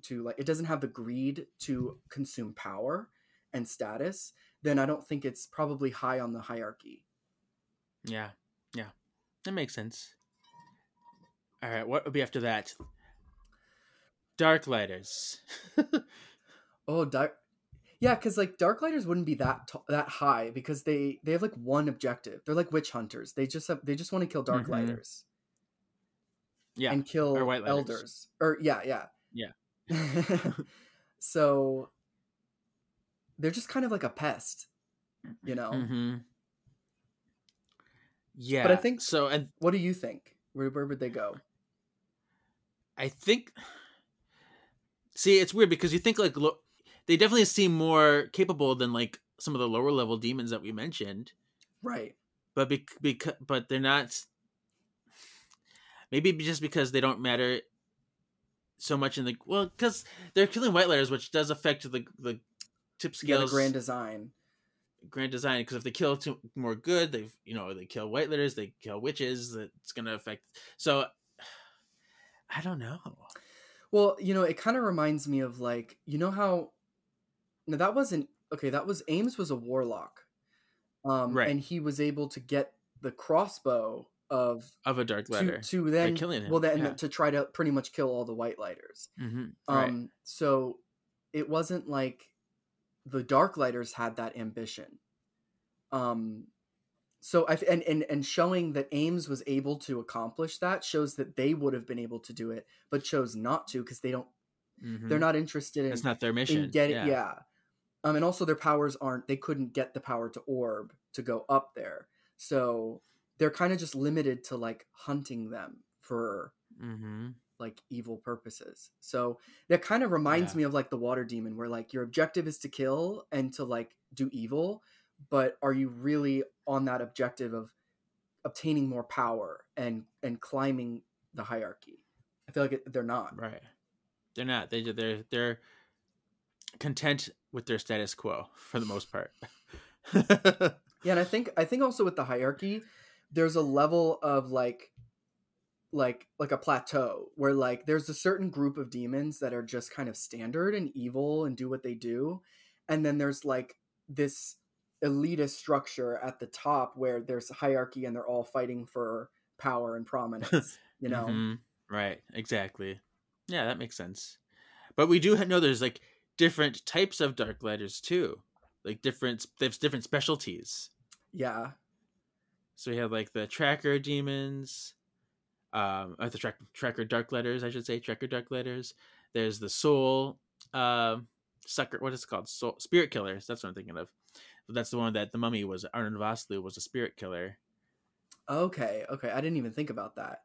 Speaker 7: to like it doesn't have the greed to consume power and status, then I don't think it's probably high on the hierarchy.
Speaker 1: Yeah, yeah, that makes sense. All right, what would be after that? Dark lighters.
Speaker 7: Oh, dark. Yeah, because like Darklighters wouldn't be that t- that high because they they have like one objective. They're like witch hunters. They just have they just want to kill. Darklighters
Speaker 1: yeah,
Speaker 7: and kill
Speaker 1: or White
Speaker 7: elders. Or yeah, yeah,
Speaker 1: Yeah.
Speaker 7: so they're just kind of like a pest, you know.
Speaker 1: Mm-hmm. Yeah,
Speaker 7: But I think-
Speaker 1: so. And
Speaker 7: What do you think? Where where would they go?
Speaker 1: I think. See, it's weird because you think like lo- they definitely seem more capable than like some of the lower level demons that we mentioned,
Speaker 7: Right.
Speaker 1: but bec- beca- but they're not. Maybe just because they don't matter so much in the well, because they're killing white lighters which does affect the the tip
Speaker 7: Yeah, the grand design.
Speaker 1: grand design because if they kill two more good they've you know they kill white lighters they kill witches that's gonna affect so i don't know
Speaker 7: Well, you know, it kind of reminds me of like, you know how no, that wasn't okay, that was Ames was a warlock. Um
Speaker 1: Right.
Speaker 7: and he was able to get the crossbow of
Speaker 1: of a dark
Speaker 7: to,
Speaker 1: letter.
Speaker 7: to then
Speaker 1: killing him,
Speaker 7: well then
Speaker 1: yeah.
Speaker 7: to try to pretty much kill all the white lighters.
Speaker 1: hmm
Speaker 7: Um
Speaker 1: right.
Speaker 7: so it wasn't like the dark lighters had that ambition. Um so I and and and showing that Ames was able to accomplish that shows that they would have been able to do it but chose not to because they don't they're
Speaker 1: Mhm.
Speaker 7: not interested in
Speaker 1: It's not their mission.
Speaker 7: in getting
Speaker 1: yeah.
Speaker 7: yeah. Um, and also their powers aren't they couldn't get the power to orb to go up there. So they're kind of just limited to like hunting them for
Speaker 1: hmm
Speaker 7: like evil purposes. So that kind of reminds
Speaker 1: Yeah.
Speaker 7: me of like the water demon where like your objective is to kill and to like do evil, but are you really on that objective of obtaining more power and and climbing the hierarchy? I feel like it, they're not.
Speaker 1: Right. They're not. They they're they're content with their status quo for the most part.
Speaker 7: Yeah, and I think I think also with the hierarchy, there's a level of like like like a plateau where like there's a certain group of demons that are just kind of standard and evil and do what they do. And then there's like this elitist structure at the top where there's a hierarchy and they're all fighting for power and prominence. You know?
Speaker 1: Mhm. Right. Exactly. Yeah, that makes sense. But we do know there's like different types of dark lighters too. Like different there's different specialties.
Speaker 7: Yeah.
Speaker 1: So we have like the tracker demons, um, or the track, tracker dark lighters, I should say, tracker dark lighters. There's the soul, um, sucker. What is it called? Soul spirit killers. That's what I'm thinking of. That's the one that the mummy was. Arnold Vosloo was a spirit killer.
Speaker 7: Okay. Okay. I didn't even think about that.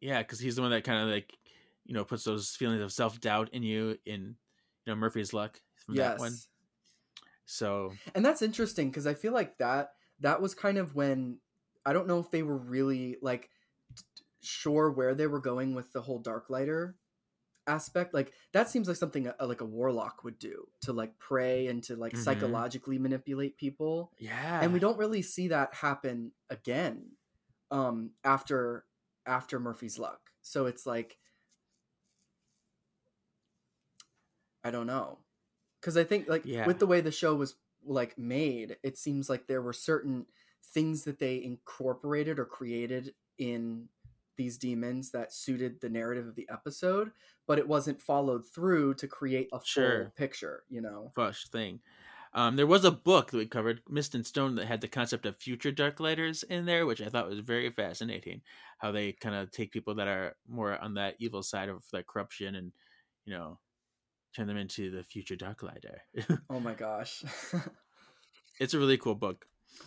Speaker 1: Yeah, because he's the one that kind of like, you know, puts those feelings of self doubt in you. In you know Murphy's Luck from
Speaker 7: yes.
Speaker 1: that one. So
Speaker 7: and that's interesting because i feel like that that was kind of when i don't know if they were really like sure where they were going with the whole dark lighter aspect like that seems like something a, like a warlock would do to like prey and to like
Speaker 1: Mhm.
Speaker 7: psychologically manipulate people
Speaker 1: yeah,
Speaker 7: and we don't really see that happen again um after after murphy's luck so it's like i don't know because i think like
Speaker 1: Yeah.
Speaker 7: with the way the show was like made it seems like there were certain things that they incorporated or created in these demons that suited the narrative of the episode but it wasn't followed through to create a full picture you know
Speaker 1: Fush thing. Um, there was a book that we covered, Mist and Stone, that had the concept of future dark lighters in there, which I thought was very fascinating. How they kind of take people that are more on that evil side of that corruption and, you know, turn them into the future dark lighter.
Speaker 7: oh my gosh
Speaker 1: it's a really cool book.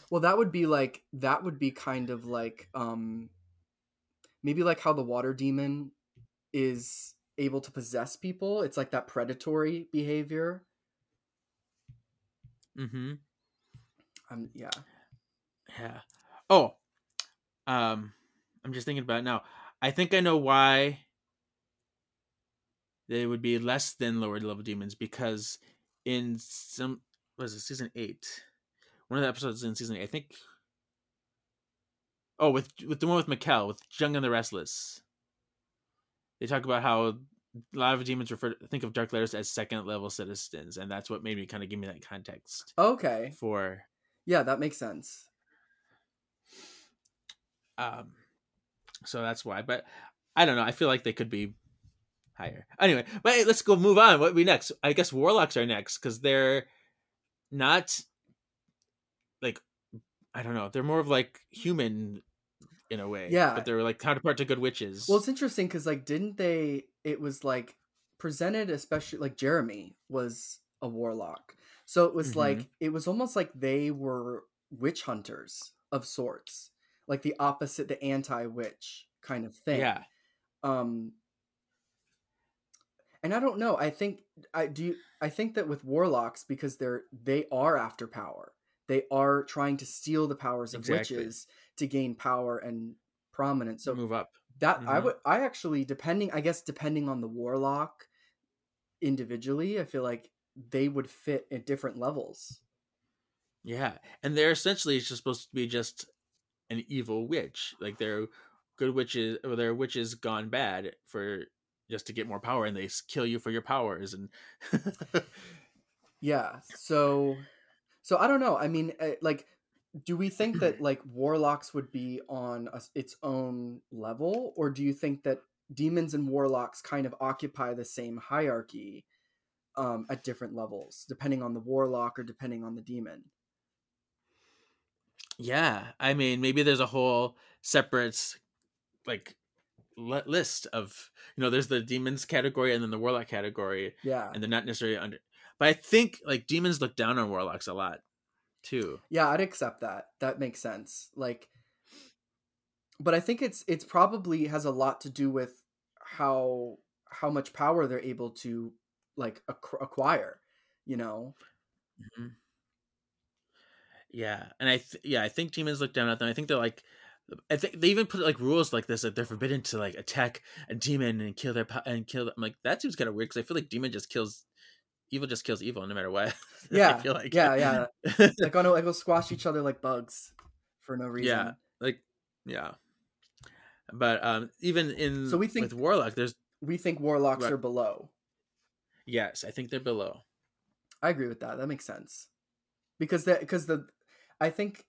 Speaker 7: Well, that would be like that would be kind of like um maybe like how the water demon is able to possess people. It's like that predatory behavior.
Speaker 1: Mm-hmm.
Speaker 7: Um yeah.
Speaker 1: Yeah. Oh, um, I'm just thinking about it now. I think I know why they would be less than lower level demons because in some was it season eight, one of the episodes in season eight, I think. Oh, with with the one with Mikkel, with Jung and the Restless, they talk about how a lot of demons refer to, think of dark lighters as second level citizens, and that's what made me kind of give me that context
Speaker 7: Okay.
Speaker 1: for
Speaker 7: Yeah, that makes sense.
Speaker 1: Um, so that's why. But I don't know. I feel like they could be higher. Anyway, but hey, let's go move on. What we next? I guess warlocks are next because they're not like I don't know. They're more of like human in a way.
Speaker 7: Yeah.
Speaker 1: but they're like counterpart to good witches.
Speaker 7: Well, it's interesting cuz like didn't they it was like presented especially like Jeremy was a warlock. So it was
Speaker 1: Mhm.
Speaker 7: like it was almost like they were witch hunters of sorts. Like the opposite the anti-witch kind of thing.
Speaker 1: yeah,
Speaker 7: um and i don't know i think i do You, i think that with warlocks because they're they are after power they are trying to steal the powers of
Speaker 1: Exactly.
Speaker 7: witches to gain power and prominence so
Speaker 1: move up.
Speaker 7: that i
Speaker 1: Mhm.
Speaker 7: would i actually depending i guess depending on the warlock individually i feel like they would fit at different levels
Speaker 1: Yeah, and they're essentially just supposed to be just an evil witch. Like they're good witches, or they're witches gone bad for just to get more power, and they kill you for your powers. And
Speaker 7: Yeah. So so I don't know. I mean uh, like do we think that like warlocks would be on a, its own level or do you think that demons and warlocks kind of occupy the same hierarchy um, at different levels depending on the warlock or depending on the demon
Speaker 1: Yeah, I mean, maybe there's a whole separate like li- list of you know, there's the demons category and then the warlock category,
Speaker 7: yeah
Speaker 1: and they're not necessarily under. But I think like demons look down on warlocks a lot too.
Speaker 7: yeah i'd accept that that makes sense like but i think it's it's probably has a lot to do with how how much power they're able to like acqu- acquire you know
Speaker 1: Mhm. Yeah, and I th- yeah I think demons look down at them. I think they're like. I think they even put like rules like this that they're forbidden to like attack a demon and kill their po- and kill. Them. I'm like that seems kind of weird because I feel like demon just kills evil, just kills evil no matter what. Yeah, I
Speaker 7: Yeah,
Speaker 1: feel like
Speaker 7: yeah, yeah. like oh no like go squash each other like bugs for no reason
Speaker 1: Yeah. like yeah. But um, even in
Speaker 7: So we think-
Speaker 1: with warlock, there's
Speaker 7: we think warlocks
Speaker 1: Right.
Speaker 7: are below
Speaker 1: yes, I think they're below.
Speaker 7: I agree with that. That makes sense. Because that because the I think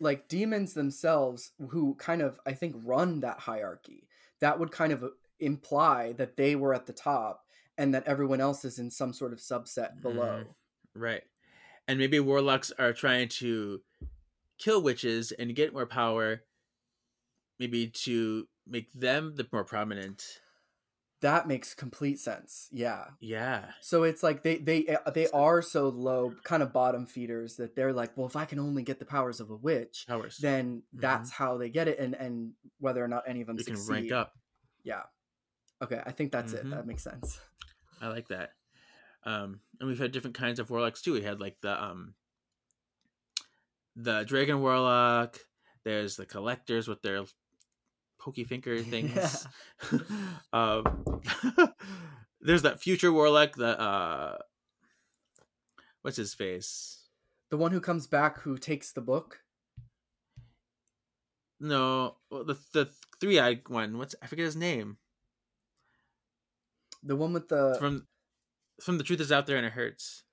Speaker 7: like demons themselves who kind of I think run that hierarchy. That would kind of uh, imply that they were at the top and that everyone else is in some sort of subset mm-hmm. below.
Speaker 1: Right. And maybe warlocks are trying to kill witches and get more power, maybe to make them the more prominent.
Speaker 7: That makes complete sense. Yeah.
Speaker 1: Yeah.
Speaker 7: So it's like they they uh, they are so low, kind of bottom feeders that they're like, well, if I can only get the powers of a witch,
Speaker 1: Powers.
Speaker 7: then that's how they get it, and and whether or not any of them
Speaker 1: we can rank up.
Speaker 7: Yeah. Okay, I think that's
Speaker 1: Mhm.
Speaker 7: it. That makes sense.
Speaker 1: I like that. Um, and we've had different kinds of warlocks too. We had like the um the dragon warlock. There's the collectors with their pokey finger things. um, there's that future warlock. The uh, what's his face?
Speaker 7: The one who comes back who takes the book.
Speaker 1: No, well, the the three eyed one. What's I forget his name.
Speaker 7: The one with the
Speaker 1: From from the truth is out there and it hurts.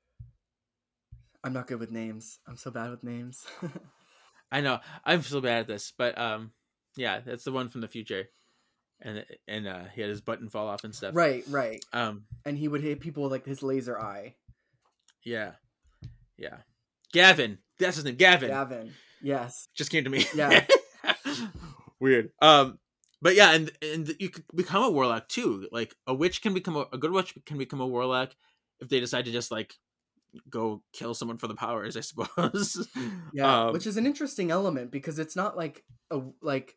Speaker 7: I'm not good with names. I'm so bad with names.
Speaker 1: I know I'm so bad at this, but um, yeah, that's the one from the future, and and uh, he had his button fall off and stuff.
Speaker 7: right, right.
Speaker 1: Um.
Speaker 7: And he would hit people with like his laser eye.
Speaker 1: Yeah. Yeah. Gavin. That's his name. Gavin.
Speaker 7: Gavin. Yes.
Speaker 1: Just came to me.
Speaker 7: Yeah.
Speaker 1: Weird. Um. But yeah, and and you could become a warlock too. Like a witch can become a, a good witch can become a warlock if they decide to just like go kill someone for the powers. I suppose.
Speaker 7: Yeah,
Speaker 1: Um,
Speaker 7: which is an interesting element because it's not like a like.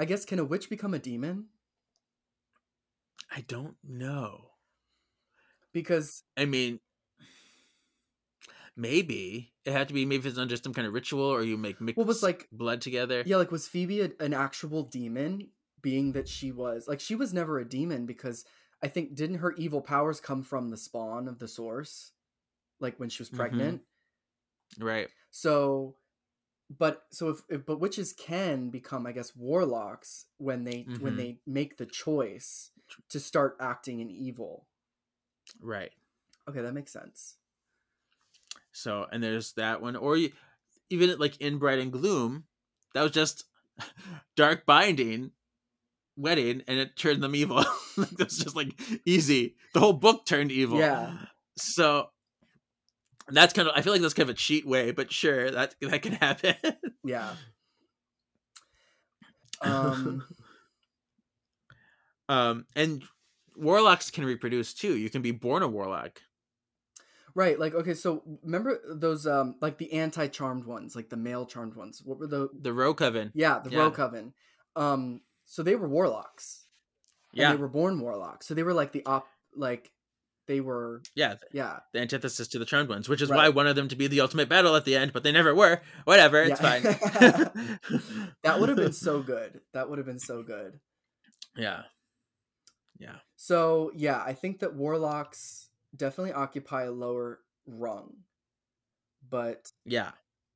Speaker 7: I guess can a witch become a demon?
Speaker 1: I don't know.
Speaker 7: Because
Speaker 1: I mean, maybe it had to be. Maybe it's under some kind of ritual, or you make mix
Speaker 7: Well, was, like-
Speaker 1: blood together.
Speaker 7: yeah, like was Phoebe a, an actual demon? Being that she was like she was never a demon because I think didn't her evil powers come from the spawn of the source, like when she was
Speaker 1: Mhm.
Speaker 7: pregnant.
Speaker 1: Right.
Speaker 7: So, but so if, if but witches can become, I guess, warlocks when they when
Speaker 1: Mhm.
Speaker 7: they make the choice to start acting in evil.
Speaker 1: Right.
Speaker 7: Okay, that makes sense.
Speaker 1: So and there's that one, or you, even like in Bride and Gloom, that was just dark binding wedding, and it turned them evil. like that's just like easy. The whole book turned evil.
Speaker 7: Yeah.
Speaker 1: So that's kind of. I feel like that's kind of a cheat way, but sure that that can happen.
Speaker 7: Yeah. Um.
Speaker 1: um, and warlocks can reproduce too. You can be born a warlock.
Speaker 7: Right. Like okay. So remember those um like the anti charmed ones, like the male charmed ones. What were the?
Speaker 1: The Row Coven.
Speaker 7: Yeah, the
Speaker 1: Yeah.
Speaker 7: Row Coven. Um. So they were warlocks. and
Speaker 1: Yeah,
Speaker 7: they were born warlocks. So they were like the op. Like they were.
Speaker 1: yeah.
Speaker 7: Yeah.
Speaker 1: The antithesis to the charmed ones, which is
Speaker 7: Right.
Speaker 1: why I wanted them to be the ultimate battle at the end, but they never were. Whatever, it's
Speaker 7: Yeah.
Speaker 1: fine.
Speaker 7: That would have been so good. That would have been so good.
Speaker 1: Yeah. Yeah.
Speaker 7: So yeah, I think that warlocks definitely occupy a lower rung, but
Speaker 1: Yeah.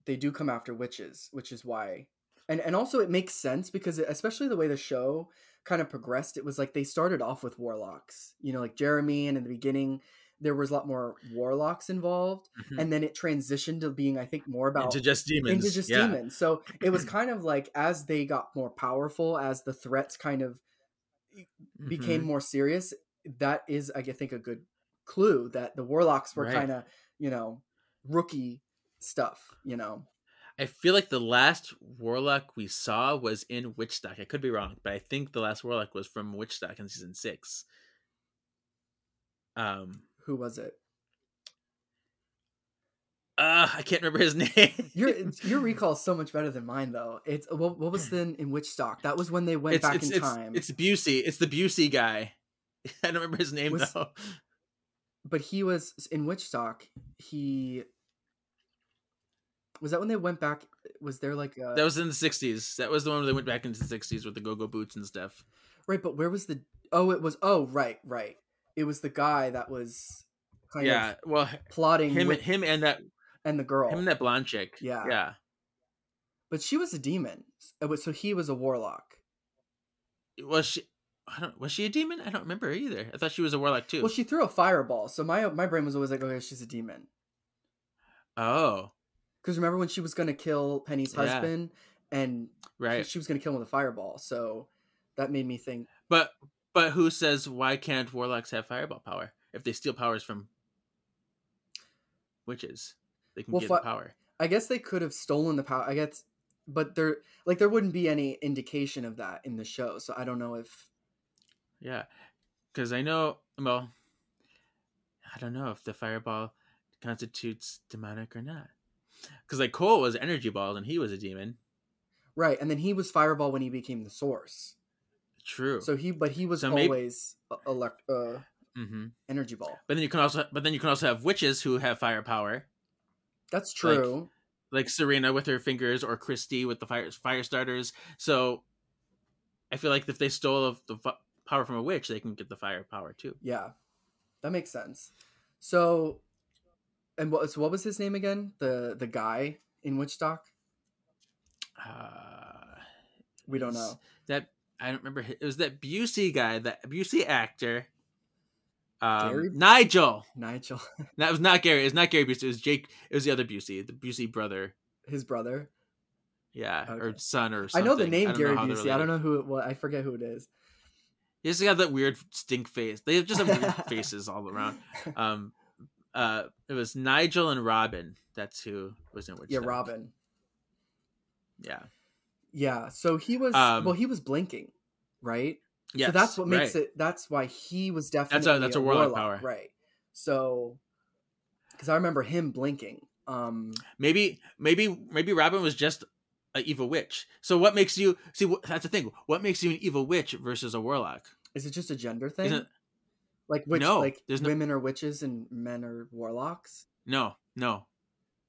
Speaker 7: they do come after witches, which is why, and and also it makes sense because it, especially the way the show kind of progressed, it was like they started off with warlocks, you know, like Jeremy, and in the beginning there was a lot more warlocks involved,
Speaker 1: Mhm.
Speaker 7: and then it transitioned to being, I think, more about
Speaker 1: into just demons.
Speaker 7: into just
Speaker 1: yeah.
Speaker 7: demons. So it was kind of like as they got more powerful, as the threats kind of became
Speaker 1: Mhm.
Speaker 7: more serious, that is, I think, a good clue that the warlocks were
Speaker 1: Right.
Speaker 7: kind of, you know, rookie stuff. You know,
Speaker 1: I feel like the last warlock we saw was in Witchstock. I could be wrong, but I think the last warlock was from Witchstock in season six. Um,
Speaker 7: who was it?
Speaker 1: uh, I can't remember his name.
Speaker 7: Your your recall is so much better than mine, though. It's what, what was then in Witchstock? That was when they went back
Speaker 1: it's,
Speaker 7: in
Speaker 1: it's,
Speaker 7: time.
Speaker 1: It's Busey. It's the Busey guy. I don't remember his name
Speaker 7: Was-
Speaker 1: though.
Speaker 7: but he was in Witchstock? He was that when they went back. Was there like a
Speaker 1: That was in the '60s. That was the one where they went back into the '60s with the go-go boots and stuff.
Speaker 7: right? But where was the? Oh, it was. Oh, right, right. It was the guy that was kind
Speaker 1: yeah,
Speaker 7: of
Speaker 1: well,
Speaker 7: plotting
Speaker 1: him,
Speaker 7: with,
Speaker 1: him, and that,
Speaker 7: and the girl.
Speaker 1: him and that blonde chick.
Speaker 7: Yeah.
Speaker 1: yeah.
Speaker 7: But she was a demon. Uh, So he was a warlock.
Speaker 1: Was she? I don't. Was she a demon? I don't remember either. I thought she was a warlock too.
Speaker 7: Well, she threw a fireball. So my my brain was always like, okay, she's a demon.
Speaker 1: oh,
Speaker 7: Because remember when she was going to kill Penny's
Speaker 1: Yeah.
Speaker 7: husband, and
Speaker 1: right.
Speaker 7: she was going to kill him with a fireball. So that made me think.
Speaker 1: But but who says why can't warlocks have fireball power if they steal powers from witches? They can
Speaker 7: Well,
Speaker 1: get
Speaker 7: fi-
Speaker 1: the power.
Speaker 7: I guess they could have stolen the power. I guess, but there like there wouldn't be any indication of that in the show. So I don't know if
Speaker 1: Yeah, because I know. Well, I don't know if the fireball constitutes demonic or not. Because like Cole was energy ball and he was a demon.
Speaker 7: right. And then he was fireball when he became the source.
Speaker 1: True.
Speaker 7: So he, but he was
Speaker 1: So
Speaker 7: always a- elect uh,
Speaker 1: hmm
Speaker 7: energy ball.
Speaker 1: But then you can also, but then you can also have witches who have fire power,
Speaker 7: That's true.
Speaker 1: like Serena with her fingers or Christy with the fire fire starters. So I feel like if they stole the power from a witch, they can get the fire power too.
Speaker 7: yeah, that makes sense. So, and what so what was his name again? The the guy in Witchstock?
Speaker 1: Uh,
Speaker 7: We don't know.
Speaker 1: that I don't remember. It was that Busey guy, that Busey actor. Um,
Speaker 7: Gary?
Speaker 1: Nigel.
Speaker 7: Nigel,
Speaker 1: That was not Gary. It was not Gary Busey. It was Jake. It was the other Busey, the Busey brother.
Speaker 7: his brother.
Speaker 1: Yeah, or
Speaker 7: Okay.
Speaker 1: son or
Speaker 7: I know the name Gary Busey. I don't know who it was. I forget who it is.
Speaker 1: He just got that weird stink face. They just have weird faces all around. Um, uh, it was Nigel and Robin. That's who was in which.
Speaker 7: yeah. Robin.
Speaker 1: Yeah.
Speaker 7: Yeah. So he was
Speaker 1: Um,
Speaker 7: well, he was blinking, right?
Speaker 1: Yeah.
Speaker 7: so that's what makes
Speaker 1: right.
Speaker 7: it. That's why he was definitely
Speaker 1: That's a- that's a warlock power.
Speaker 7: right? So, because I remember him blinking. Um,
Speaker 1: Maybe, maybe, maybe Robin was just an evil witch. So what makes you see? That's the thing. What makes you an evil witch versus a warlock?
Speaker 7: is it just a gender thing?
Speaker 1: Isn't
Speaker 7: like witch,
Speaker 1: No,
Speaker 7: like
Speaker 1: there's no-
Speaker 7: women are witches and men are warlocks.
Speaker 1: no, no,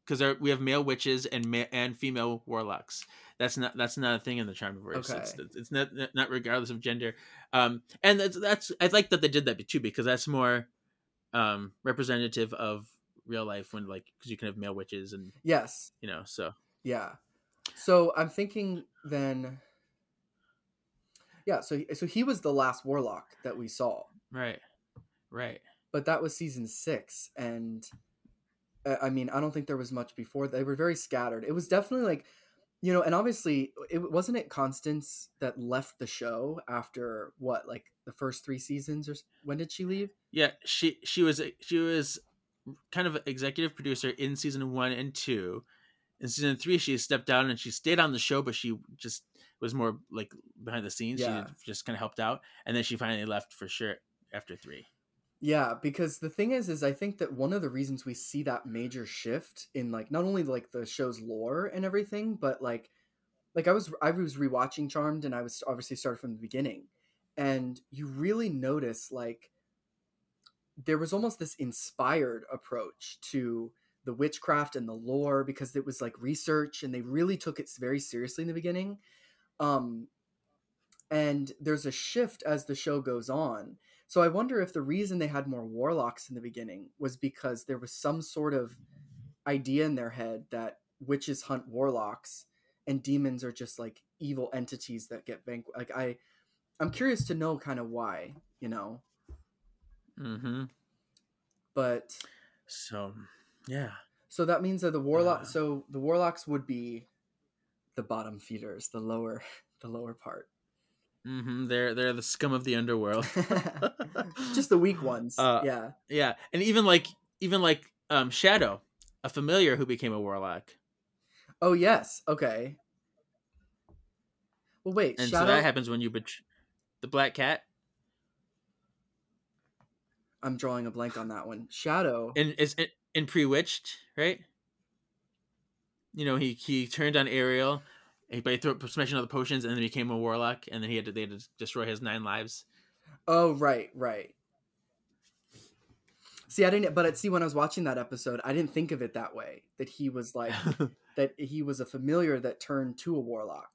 Speaker 1: because we have male witches and ma- and female warlocks. That's not that's not a thing in the Charmverse. It's,
Speaker 7: Okay.
Speaker 1: it's not not regardless of gender. Um, and that's that's I like that they did that too because that's more um representative of real life when like because you can have male witches and
Speaker 7: Yes.
Speaker 1: you know so
Speaker 7: Yeah. So I'm thinking then. Yeah. So so he was the last warlock that we saw.
Speaker 1: right, right.
Speaker 7: but that was season six and uh, i mean i don't think there was much before they were very scattered it was definitely like you know and obviously it wasn't it constance that left the show after what like the first three seasons or when did she leave
Speaker 1: Yeah, she she was she was kind of executive producer in season one and two. In season three, she stepped down and she stayed on the show, but she just was more like behind the scenes.
Speaker 7: Yeah.
Speaker 1: She just kind of helped out, and then she finally left for sure after three.
Speaker 7: Yeah because the thing is is i think that one of the reasons we see that major shift in like not only like the show's lore and everything but like like i was i was rewatching charmed and i was obviously started from the beginning and you really notice like there was almost this inspired approach to the witchcraft and the lore because it was like research and they really took it very seriously in the beginning um and there's a shift as the show goes on so i wonder if the reason they had more warlocks in the beginning was because there was some sort of idea in their head that witches hunt warlocks and demons are just like evil entities that get vanquished like i i'm curious to know kind of why you know
Speaker 1: Mm-hmm.
Speaker 7: but
Speaker 1: So, yeah.
Speaker 7: so that means that the warlock.
Speaker 1: Uh.
Speaker 7: so the warlocks would be the bottom feeders, the lower, the lower part.
Speaker 1: Hmm They're they're the scum of the underworld.
Speaker 7: Just the weak ones.
Speaker 1: Uh,
Speaker 7: yeah.
Speaker 1: yeah, and even like even like um Shadow, a familiar who became a warlock,
Speaker 7: Oh yes. Okay. Well, wait.
Speaker 1: and
Speaker 7: Shadow.
Speaker 1: so that happens when you betray the black cat.
Speaker 7: I'm drawing a blank on that one. Shadow.
Speaker 1: And is in, in Pre-Witched, right? You know, he he turned on Ariel, and- but he threw smashing all the potions, and then became a warlock, and then he had to they had to destroy his nine lives.
Speaker 7: Oh right, right. See, I didn't, but see, when I was watching that episode, I didn't think of it that way. That he was like that he was a familiar that turned to a warlock.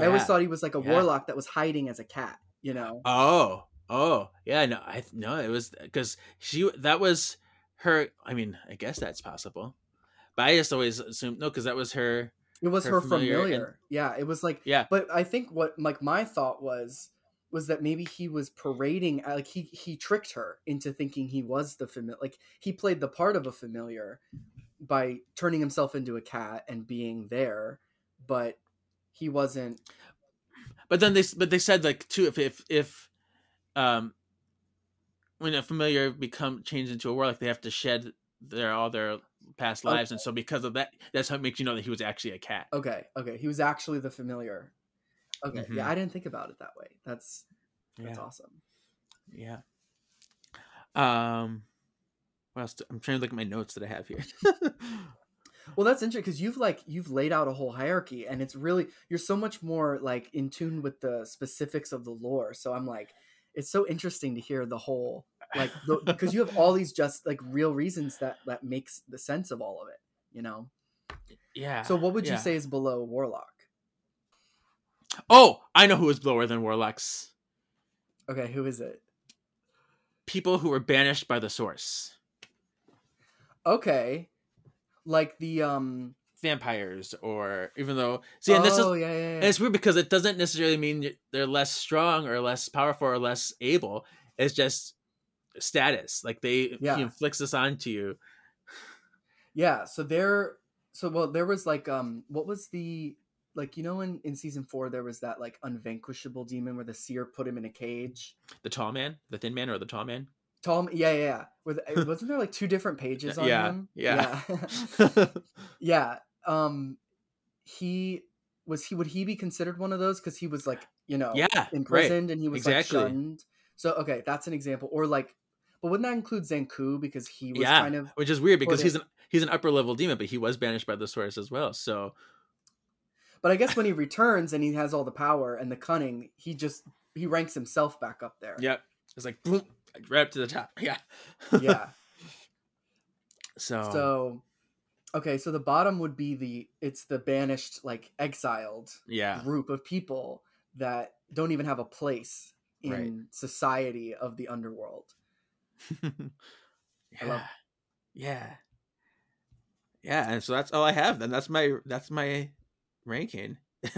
Speaker 7: I always thought he was like a
Speaker 1: Yeah.
Speaker 7: warlock that was hiding as a cat. You know?
Speaker 1: Oh, oh, yeah. No, I no, it was because she that was her. I mean, I guess that's possible, but I just always assumed no, because that was her.
Speaker 7: It was
Speaker 1: Her
Speaker 7: her
Speaker 1: familiar
Speaker 7: familiar.
Speaker 1: and-
Speaker 7: Yeah, it was like.
Speaker 1: Yeah.
Speaker 7: But I think what like my thought was was that maybe he was parading uh, like he he tricked her into thinking he was the familiar like he played the part of a familiar by turning himself into a cat and being there but he wasn't
Speaker 1: But then they but they said like too if if if um when a familiar become changed into a warlock, they have to shed their all their past lives, and so because of that, that's how it makes you know that he was actually a cat.
Speaker 7: okay okay he was actually the familiar okay
Speaker 1: Mhm.
Speaker 7: yeah i didn't think about it that way that's that's
Speaker 1: Yeah.
Speaker 7: awesome
Speaker 1: Yeah. Um. What else? do- I'm trying to look at my notes that I have here.
Speaker 7: Well, that's interesting because you've like you've laid out a whole hierarchy, and it's really you're so much more like in tune with the specifics of the lore. So I'm like, it's so interesting to hear the whole like because you have all these just like real reasons that that makes the sense of all of it. You know.
Speaker 1: yeah.
Speaker 7: So what would you say is below warlock?
Speaker 1: Oh, I know who is lower than warlocks.
Speaker 7: Okay, who is it?
Speaker 1: People who were banished by the source.
Speaker 7: Okay, like the um.
Speaker 1: Vampires, or even though see, and this is
Speaker 7: oh yeah, yeah, yeah.
Speaker 1: And it's weird because it doesn't necessarily mean they're less strong or less powerful or less able. It's just status. Like they
Speaker 7: Yeah.
Speaker 1: he inflicts this onto you.
Speaker 7: Yeah, so there so well there was like um what was the like you know in in season 4 there was that like unvanquishable demon where the seer put him in a cage.
Speaker 1: The tall man, the thin man, or the tall man.
Speaker 7: Tom yeah, yeah, yeah. With wasn't there like two different pages on
Speaker 1: Yeah,
Speaker 7: him?
Speaker 1: yeah.
Speaker 7: Yeah. yeah. Um he was he would he be considered one of those cuz he was like, you know,
Speaker 1: yeah, right.
Speaker 7: imprisoned and he was
Speaker 1: Exactly.
Speaker 7: like shunned. So okay, that's an example or like but wouldn't that include Zankou because he was
Speaker 1: Yeah,
Speaker 7: kind of
Speaker 1: which is weird because he's an he's an upper level demon, but he was banished by the source as well. So
Speaker 7: But I guess when he returns and he has all the power and the cunning, he just he ranks himself back up there.
Speaker 1: yep, it's like boom, right up to the top. Yeah,
Speaker 7: Yeah.
Speaker 1: so,
Speaker 7: So okay, so the bottom would be the it's the banished like exiled
Speaker 1: yeah,
Speaker 7: group of people that don't even have a place in
Speaker 1: Right.
Speaker 7: society of the underworld.
Speaker 1: Yeah, yeah, yeah. And so that's all I have. Then that's my that's my ranking.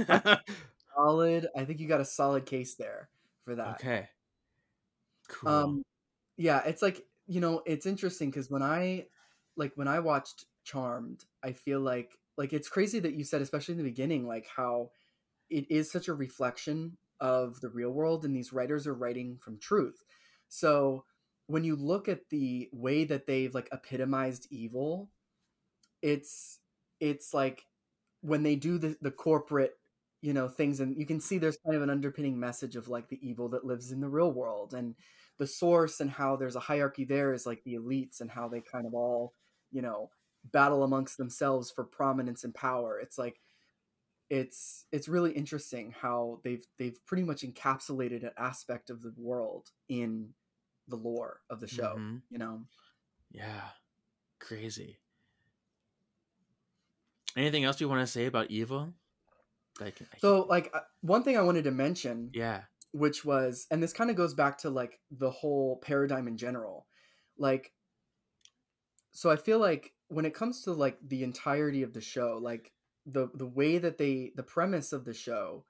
Speaker 7: Solid. I think you got a solid case there for that.
Speaker 1: okay, cool.
Speaker 7: Um, yeah, it's like you know, it's interesting because when I like when I watched Charmed, I feel like like it's crazy that you said, especially in the beginning, like how it is such a reflection of the real world, and these writers are writing from truth. So when you look at the way that they've like epitomized evil, it's it's like when they do the the corporate you know things and you can see there's kind of an underpinning message of like the evil that lives in the real world and the source and how there's a hierarchy there is like the elites and how they kind of all you know battle amongst themselves for prominence and power. It's like it's it's really interesting how they've they've pretty much encapsulated an aspect of the world in the lore of the show
Speaker 1: Mhm.
Speaker 7: you know
Speaker 1: Yeah, crazy. Anything else you want to say about evil? Like, I-
Speaker 7: so like uh, one thing i wanted to mention
Speaker 1: yeah,
Speaker 7: which was and this kind of goes back to like the whole paradigm in general like so i feel like when it comes to like the entirety of the show like the the way that they the premise of the show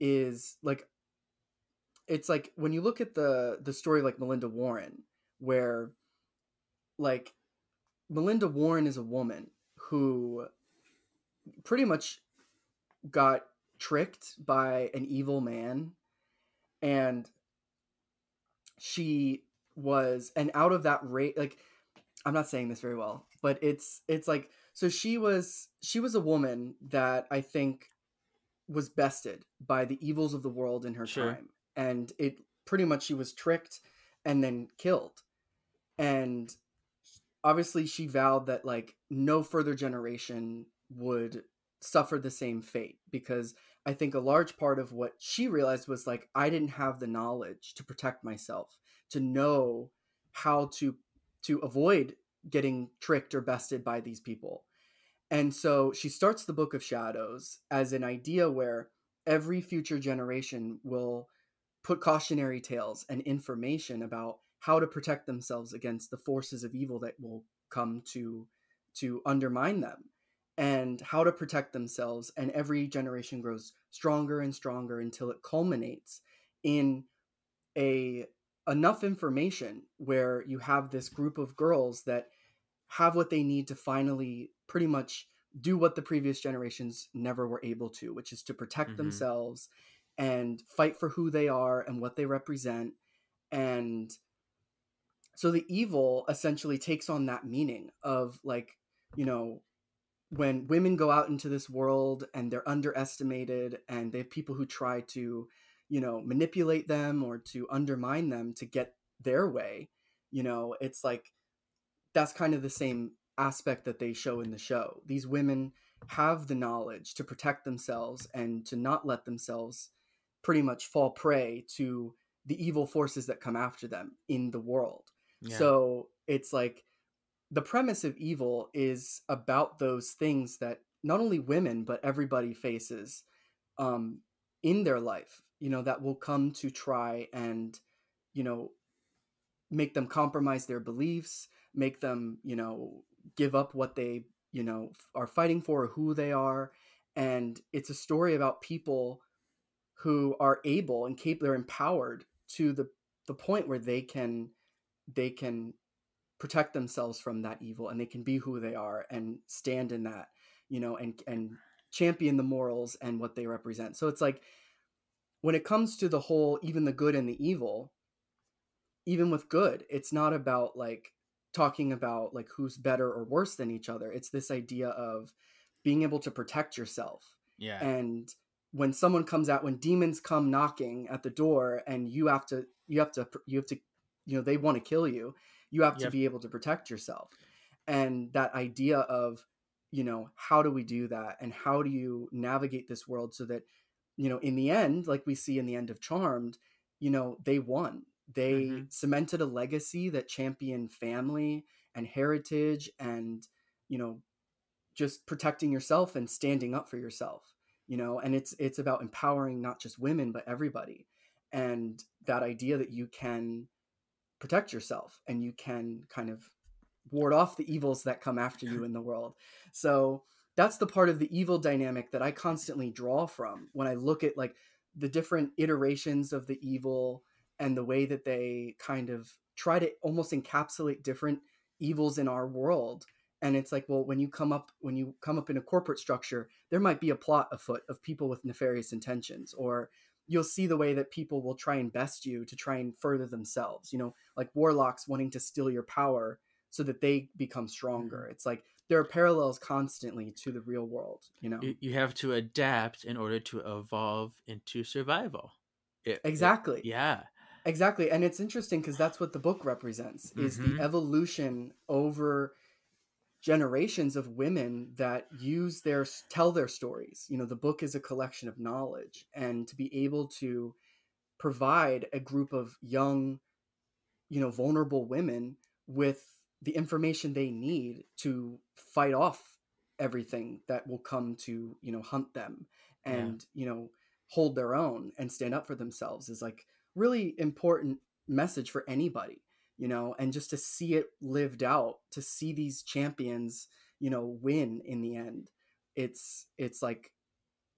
Speaker 7: is like it's like when you look at the the story like melinda warren where like Melinda Warren is a woman who pretty much got tricked by an evil man and she was and out of that rate like i'm not saying this very well but it's it's like so she was she was a woman that i think was bested by the evils of the world in her
Speaker 1: Sure.
Speaker 7: time and it pretty much she was tricked and then killed. And obviously she vowed that like no further generation would suffer the same fate because i think a large part of what she realized was like i didn't have the knowledge to protect myself to know how to to avoid getting tricked or bested by these people. And so she starts the book of shadows as an idea where every future generation will put cautionary tales and information about how to protect themselves against the forces of evil that will come to to undermine them and how to protect themselves and every generation grows stronger and stronger until it culminates in a enough information where you have this group of girls that have what they need to finally pretty much do what the previous generations never were able to which is to protect
Speaker 1: Mhm.
Speaker 7: themselves and fight for who they are and what they represent. And so the evil essentially takes on that meaning of like you know when women go out into this world and they're underestimated and they have people who try to you know manipulate them or to undermine them to get their way you know it's like that's kind of the same aspect that they show in the show. These women have the knowledge to protect themselves and to not let themselves pretty much fall prey to the evil forces that come after them in the world
Speaker 1: Yeah.
Speaker 7: so it's like the premise of evil is about those things that not only women but everybody faces um, in their life. You know that will come to try and you know make them compromise their beliefs, make them you know give up what they you know are fighting for, or who they are, and it's a story about people who are able and capable, they're empowered to the the point where they can they can protect themselves from that evil and they can be who they are and stand in that you know and and champion the morals and what they represent so it's like when it comes to the whole even the good and the evil even with good it's not about like talking about like who's better or worse than each other it's this idea of being able to protect yourself
Speaker 1: yeah.
Speaker 7: and when someone comes out when demons come knocking at the door and you have to you have to you have to you know they want to kill you you have to be able to protect yourself. And that idea of you know how do we do that? And how do you navigate this world so that you know in the end like we see in the end of charmed you know they won. They
Speaker 1: Mhm.
Speaker 7: cemented a legacy that championed family and heritage and you know just protecting yourself and standing up for yourself you know and it's it's about empowering not just women but everybody and that idea that you can protect yourself and you can kind of ward off the evils that come after you in the world. So that's the part of the evil dynamic that i constantly draw from when i look at like the different iterations of the evil and the way that they kind of try to almost encapsulate different evils in our world and it's like well when you come up when you come up in a corporate structure there might be a plot afoot of people with nefarious intentions or you'll see the way that people will try and best you to try and further themselves you know like warlocks wanting to steal your power so that they become stronger it's like there are parallels constantly to the real world you know
Speaker 1: you, you have to adapt in order to evolve into survival. It- it-
Speaker 7: exactly
Speaker 1: yeah.
Speaker 7: Exactly. And it's interesting because that's what the book represents is
Speaker 1: Mhm.
Speaker 7: the evolution over generations of women that use their tell their stories. You know, the book is a collection of knowledge and to be able to provide a group of young you know vulnerable women with the information they need to fight off everything that will come to you know hunt them
Speaker 1: Yeah.
Speaker 7: and you know hold their own and stand up for themselves is like really important message for anybody you know and just to see it lived out to see these champions you know win in the end it's it's like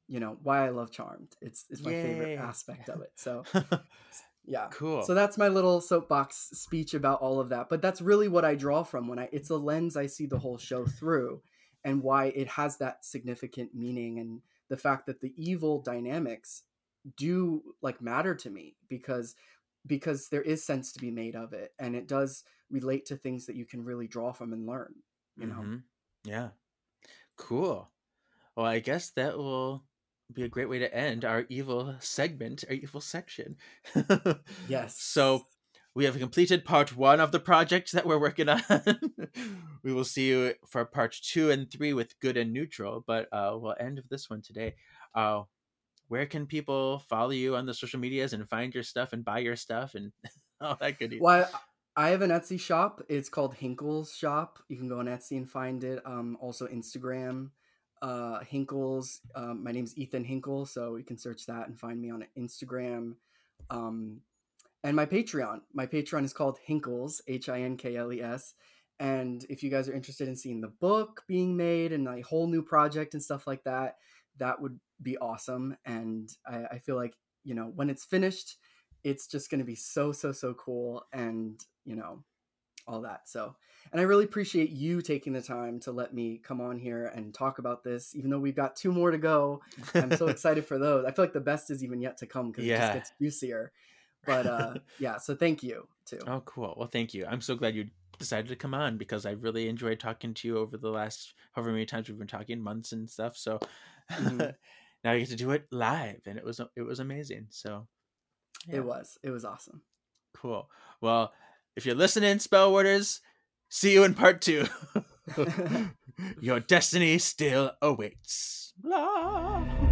Speaker 7: you know why i love charmed it's it's my favorite aspect of it so yeah
Speaker 1: Cool.
Speaker 7: so that's my little soapbox speech about all of that but that's really what i draw from when i it's a lens i see the whole show through and why it has that significant meaning and the fact that the evil dynamics do like matter to me because because there is sense to be made of it and it does relate to things that you can really draw from and learn you know
Speaker 1: Mhm. Yeah. Cool. Well, I guess that will be a great way to end our evil segment, our evil section.
Speaker 7: yes
Speaker 1: So we have completed part one of the project that we're working on. we will see you for part two and three with good and neutral, but uh, we'll end this one today. Uh, where can people follow you on the social medias and find your stuff and buy your stuff and all that good?
Speaker 7: Well, I have an Etsy shop. It's called Hinkles Shop. You can go on Etsy and find it. Um, also Instagram, uh, Hinkles. Um, my name's Ethan Hinkle, so you can search that and find me on Instagram. Um, and my Patreon. My Patreon is called Hinkles, H I N K L E S. And if you guys are interested in seeing the book being made and a whole new project and stuff like that, that would be awesome. And I, I feel like you know when it's finished, it's just going to be so so so cool and you know all that so and i really appreciate you taking the time to let me come on here and talk about this even though we've got two more to go i'm so excited for those i feel like the best is even yet to come because it just gets juicier but uh yeah so thank you too
Speaker 1: Oh, cool. Well, thank you. I'm so glad you decided to come on because I really enjoyed talking to you over the last however many times we've been talking, months and stuff. So
Speaker 7: Mhm.
Speaker 1: now you get to do it live, and it was it was amazing. So yeah,
Speaker 7: it was it was awesome
Speaker 1: cool. Well, if you're listening, spell worders, see you in part two. Your destiny still awaits. Blah.